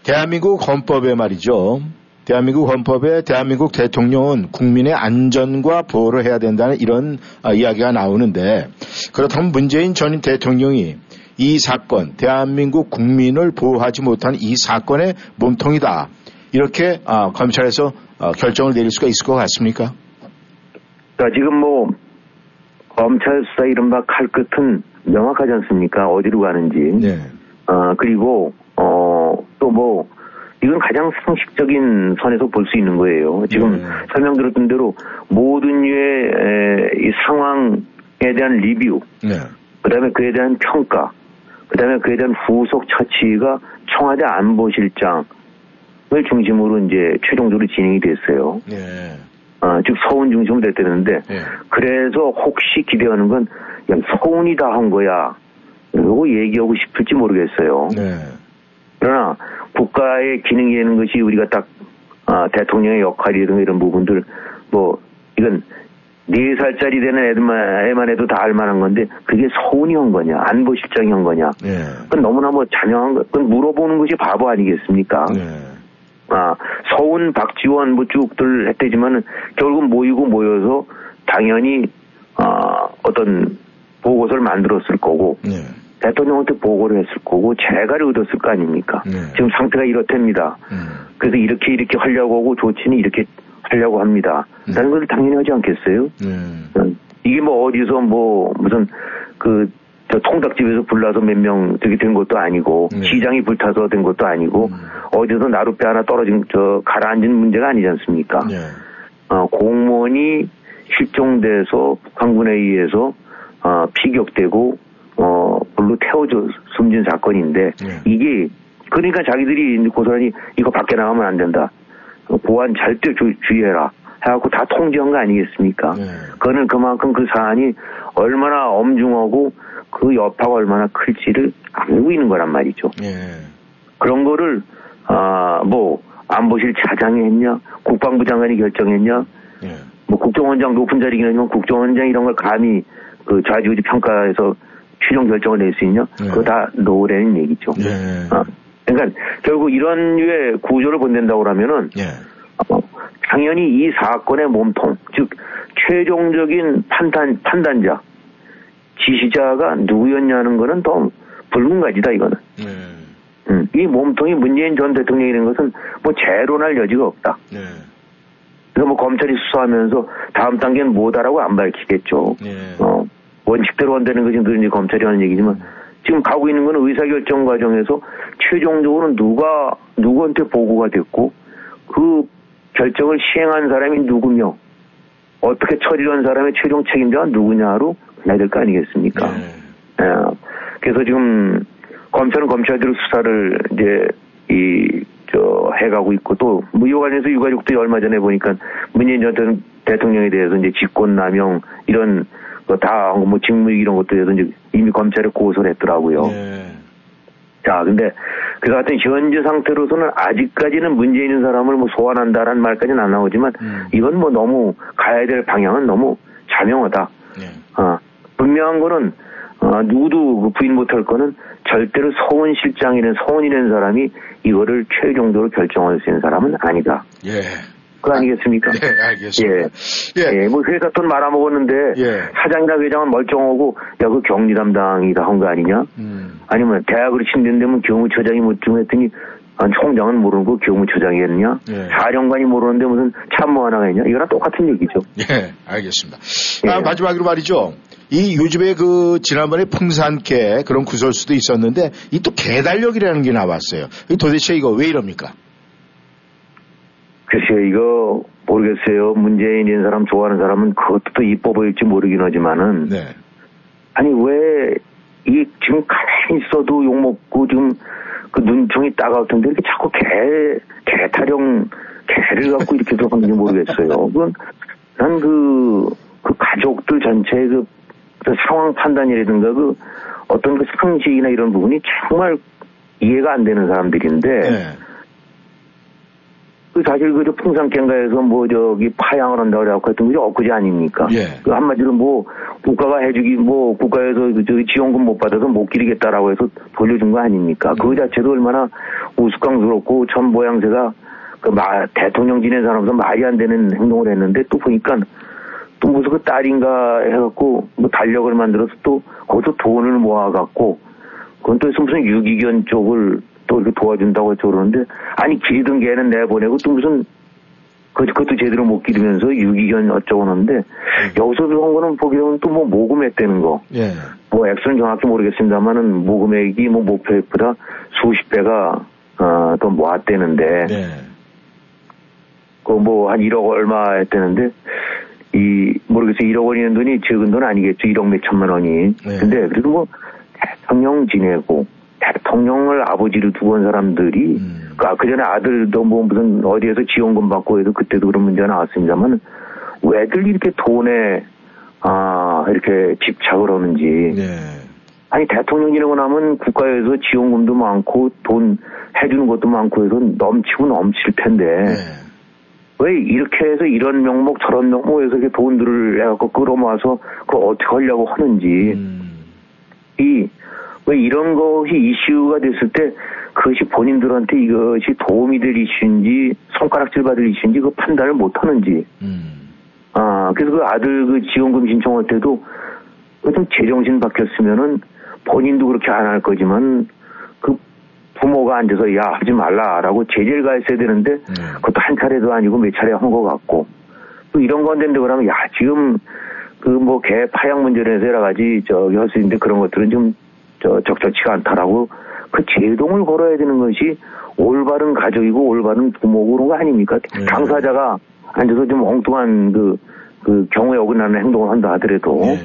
대한민국 헌법에 말이죠. 대한민국 헌법에 대한민국 대통령은 국민의 안전과 보호를 해야 된다는 이런 아, 이야기가 나오는데 그렇다면 문재인 전 대통령이 이 사건, 대한민국 국민을 보호하지 못한 이 사건의 몸통이다. 이렇게 아, 검찰에서 아, 결정을 내릴 수가 있을 것 같습니까? 자, 지금 뭐 검찰 수사 이른바 칼끝은 명확하지 않습니까? 어디로 가는지. 네. 어, 그리고, 어, 또 뭐, 이건 가장 상식적인 선에서 볼 수 있는 거예요. 지금 네. 설명드렸던 대로 모든 에, 이 상황에 대한 리뷰, 네. 그 다음에 그에 대한 평가, 그 다음에 그에 대한 후속 처치가 청와대 안보실장을 중심으로 이제 최종적으로 진행이 됐어요. 네. 어, 즉 서운 중심으로 됐다는데 네. 그래서 혹시 기대하는 건 야, 서운이 다 한 거야. 요거 얘기하고 싶을지 모르겠어요. 네. 그러나 국가의 기능이 되는 것이 우리가 딱 아, 대통령의 역할이든 이런 부분들 뭐 이건 네 살짜리 되는 애들만 애만 해도 다 알만한 건데 그게 서운이 한 거냐 안보실장이 한 거냐 네. 그건 너무나 뭐 잔영한 거 그건 물어보는 것이 바보 아니겠습니까? 네. 아 서운 박지원 뭐 쭉들 했대지만은 결국 모이고 모여서 당연히 아 어떤 보고서를 만들었을 거고 네. 대통령한테 보고를 했을 거고 재가를 얻었을 거 아닙니까? 네. 지금 상태가 이렇답니다. 네. 그래서 이렇게 이렇게 하려고 하고 조치는 이렇게 하려고 합니다. 네. 라는 것을 당연히 하지 않겠어요? 네. 어, 이게 뭐 어디서 뭐 무슨 그 통닭집에서 불나서 몇 명 저기 된 것도 아니고 네. 시장이 불타서 된 것도 아니고 음. 어디서 나룻배 하나 떨어진 저 가라앉은 문제가 아니지 않습니까? 네. 어, 공무원이 실종돼서 북한군에 의해서 어, 피격되고 어, 불로 태워져 숨진 사건인데 네. 이게 그러니까 자기들이 고스란히 이거 밖에 나가면 안 된다. 보안 절대 주, 주의해라. 해갖고 다 통지한 거 아니겠습니까? 네. 그거는 그만큼 그 사안이 얼마나 엄중하고 그 여파가 얼마나 클지를 알고 있는 거란 말이죠. 예. 그런 거를 아 뭐 안보실 차장이 했냐, 국방부 장관이 결정했냐, 예. 뭐 국정원장 높은 자리긴 하지만 국정원장 이런 걸 감히 그 좌지우지 평가해서 최종 결정을 낼 수 있냐? 네. 그거 다 노래는 얘기죠. 예. 어. 그러니까 결국 이런 류의 구조를 본댄다고 그러면은 예. 어, 당연히 이 사건의 몸통, 즉 최종적인 판단 판단자, 지시자가 누구였냐는 거는 더 불문가지다 이거는. 예. 음, 이 몸통이 문재인 전 대통령이라는 것은 뭐 재론할 여지가 없다. 예. 그래서 뭐 검찰이 수사하면서 다음 단계는 뭐다라고 안 밝히겠죠. 예. 어, 원칙대로 한다는 것이 늘 이제 검찰이 하는 얘기지만 지금 가고 있는 거는 의사결정 과정에서 최종적으로 누가 누구한테 보고가 됐고 그 결정을 시행한 사람이 누구며 어떻게 처리를 한 사람의 최종 책임자가 누구냐로 가야 될 거 아니겠습니까? 예. 예. 그래서 지금 검찰은 검찰대로 수사를 이제 이, 저, 해가고 있고 또, 무효 관련해서 유가족들이 얼마 전에 보니까 문재인 전 대- 대통령에 대해서 이제 직권남용 이런 거 다뭐 직무유기 이런 것들에 대해서 이제 이미 검찰에 고소를 했더라고요. 예. 자, 근데 그 같은 현재 상태로서는 아직까지는 문제 있는 사람을 뭐 소환한다라는 말까지는 안 나오지만 음. 이건 뭐 너무 가야 될 방향은 너무 자명하다. 예. 어, 분명한 거는 어, 누구도 그 부인 못할 거는 절대로 서훈 실장이는 서훈이라는 사람이 이거를 최종적으로 결정할 수 있는 사람은 아니다. 예. 그거 아니겠습니까? 네, 알겠습니다. 예. 예, 뭐 회사 돈 말아먹었는데 예. 사장이나 회장은 멀쩡하고 야 그 격리 담당이다 한 거 아니냐? 음. 아니면 대학으로 신된다면 교무처장이 묻좀 했더니 아, 총장은 모르고 교무처장이겠냐? 예. 사령관이 모르는데 무슨 참모 하나가 있냐? 이거랑 똑같은 얘기죠. 예, 알겠습니다. 예. 아, 마지막으로 말이죠. 이 요즘에 그 지난번에 풍산개 그런 구설수도 있었는데 이 또 개달력이라는 게 나왔어요. 이 도대체 이거 왜 이럽니까? 글쎄요, 이거 모르겠어요. 문재인이라는 사람 좋아하는 사람은 그것도 또 이뻐 보일지 모르긴 하지만은 네. 아니 왜 이 지금 가만히 있어도 욕 먹고 지금 그 눈총이 따가울 텐데 이렇게 자꾸 개, 개 타령, 개를 갖고 이렇게 들어가는지 모르겠어요. 그건 난 그, 그 가족들 전체의 그, 그 상황 판단이라든가 그 어떤 그 상식이나 이런 부분이 정말 이해가 안 되는 사람들인데 네. 그 사실 그저 풍산갱가에서 뭐 저기 파양을 한다고 그래갖고 했던 게 엊그제 아닙니까? 예. 그 한마디로 뭐 국가가 해주기 뭐 국가에서 그 저기 지원금 못 받아서 못 기리겠다라고 해서 돌려준 거 아닙니까? 그 자체도 얼마나 우스꽝스럽고 전 모양새가 그 마, 대통령 지낸 사람으로서 말이 안 되는 행동을 했는데 또 보니까 또 무슨 그 딸인가 해갖고 뭐 달력을 만들어서 또 거기서 돈을 모아갖고 그건 또 무슨 유기견 쪽을 또 이렇게 도와준다고 해서 그러는데 아니 기르던 개는 내보내고 또 무슨 그, 그것도 제대로 못 기르면서 유기견 어쩌고 하는데 여기서 들어온 거는 보기로는 또 뭐 모금했다는 거. 예. 뭐 액수는 정확히 모르겠습니다만은 모금액이 뭐 목표액보다 수십 배가 어, 더 모았대는데 네. 그뭐 한 1억 얼마 했다는데 이 모르겠어요 1억 원이는 돈이 적은 돈 아니겠죠 1억 몇 천만 원이 네. 근데 그래도 뭐 대통령 지내고 대통령을 아버지로 두고 온 사람들이 음. 그, 그 전에 아들도 뭐 무슨 어디에서 지원금 받고 해도 그때도 그런 문제가 나왔습니다만 왜들 이렇게 돈에 아 이렇게 집착을 하는지 네. 아니 대통령 지내고 나면 국가에서 지원금도 많고 돈 해주는 것도 많고 해서 넘치고 넘칠 텐데 네. 왜 이렇게 해서 이런 명목 저런 명목에서 이렇게 돈들을 해갖고 끌어모아서 그걸 어떻게 하려고 하는지 음. 이 왜 이런 것이 이슈가 됐을 때 그것이 본인들한테 이것이 도움이 될 이슈인지 손가락질 받을 이슈인지 그 판단을 못 하는지 음. 아 그래서 그 아들 그 지원금 신청할 때도 그좀 제정신 바뀌었으면은 본인도 그렇게 안 할 거지만 그 부모가 앉아서 야 하지 말라라고 제재를 가했어야 되는데 네. 그것도 한 차례도 아니고 몇 차례 한 것 같고 또 이런 건데 그러면 야 지금 그 뭐 개 파양 문제에서 여러 가지 저기 할 수 있는데 그런 것들은 좀 저 적절치가 않다라고 그 제동을 걸어야 되는 것이 올바른 가족이고 올바른 부모고 그런 거 아닙니까? 네. 당사자가 앉아서 좀 엉뚱한 그, 그 경우에 어긋나는 행동을 한다 하더라도 네.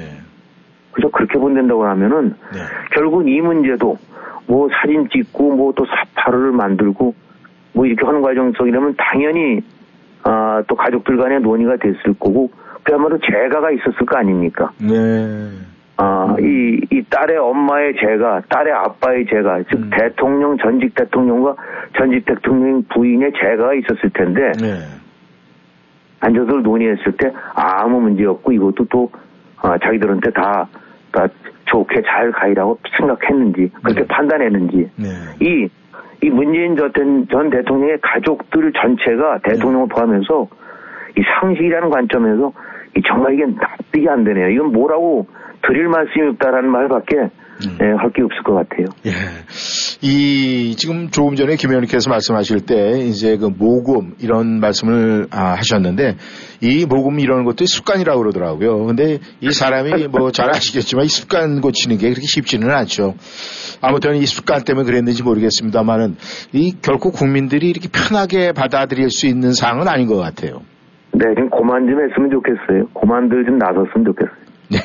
그래서 그렇게 본댄다고 하면은 네. 결국 이 문제도 뭐 사진 찍고 뭐 또 사파를 만들고 뭐 이렇게 하는 과정 속이라면 당연히 아, 또 가족들 간의 논의가 됐을 거고 그야말로 재가가 있었을 거 아닙니까? 네. 아, 이, 이 딸의 엄마의 재가, 딸의 아빠의 재가, 즉 음. 대통령 전직 대통령과 전직 대통령 부인의 재가가 있었을 텐데 네. 앉아서 논의했을 때 아무 문제 없고 이것도 또 아, 자기들한테 다, 다 좋게 잘 가이라고 생각했는지 그렇게 네. 판단했는지 네. 이, 이 문재인 전, 대- 전 대통령의 가족들 전체가 대통령을 포함해서 이 상식이라는 관점에서 이 정말 이게 납득이 안 되네요. 이건 뭐라고 드릴 말씀이 없다라는 말밖에 예, 할게 없을 것 같아요. 예. 이, 지금 조금 전에 김 의원님께서 말씀하실 때, 이제 그 모금, 이런 말씀을 아, 하셨는데, 이 모금 이런 것도 습관이라고 그러더라고요. 근데 이 사람이 뭐 잘 아시겠지만, 이 습관 고치는 게 그렇게 쉽지는 않죠. 아무튼 이 습관 때문에 그랬는지 모르겠습니다만은, 이 결코 국민들이 이렇게 편하게 받아들일 수 있는 사항은 아닌 것 같아요. 네, 좀 고만 좀 했으면 좋겠어요. 고만들 좀 나섰으면 좋겠어요. 네.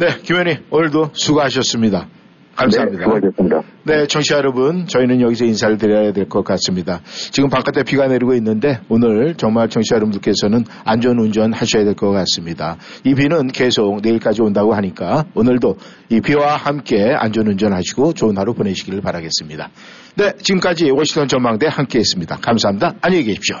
네, 김 의원님, 오늘도 수고하셨습니다. 감사합니다. 네, 수고하셨습니다. 네, 청취자 여러분, 저희는 여기서 인사를 드려야 될 것 같습니다. 지금 바깥에 비가 내리고 있는데 오늘 정말 청취자 여러분들께서는 안전 운전 하셔야 될 것 같습니다. 이 비는 계속 내일까지 온다고 하니까 오늘도 이 비와 함께 안전 운전 하시고 좋은 하루 보내시기를 바라겠습니다. 네, 지금까지 워싱턴 전망대 함께 했습니다. 감사합니다. 안녕히 계십시오.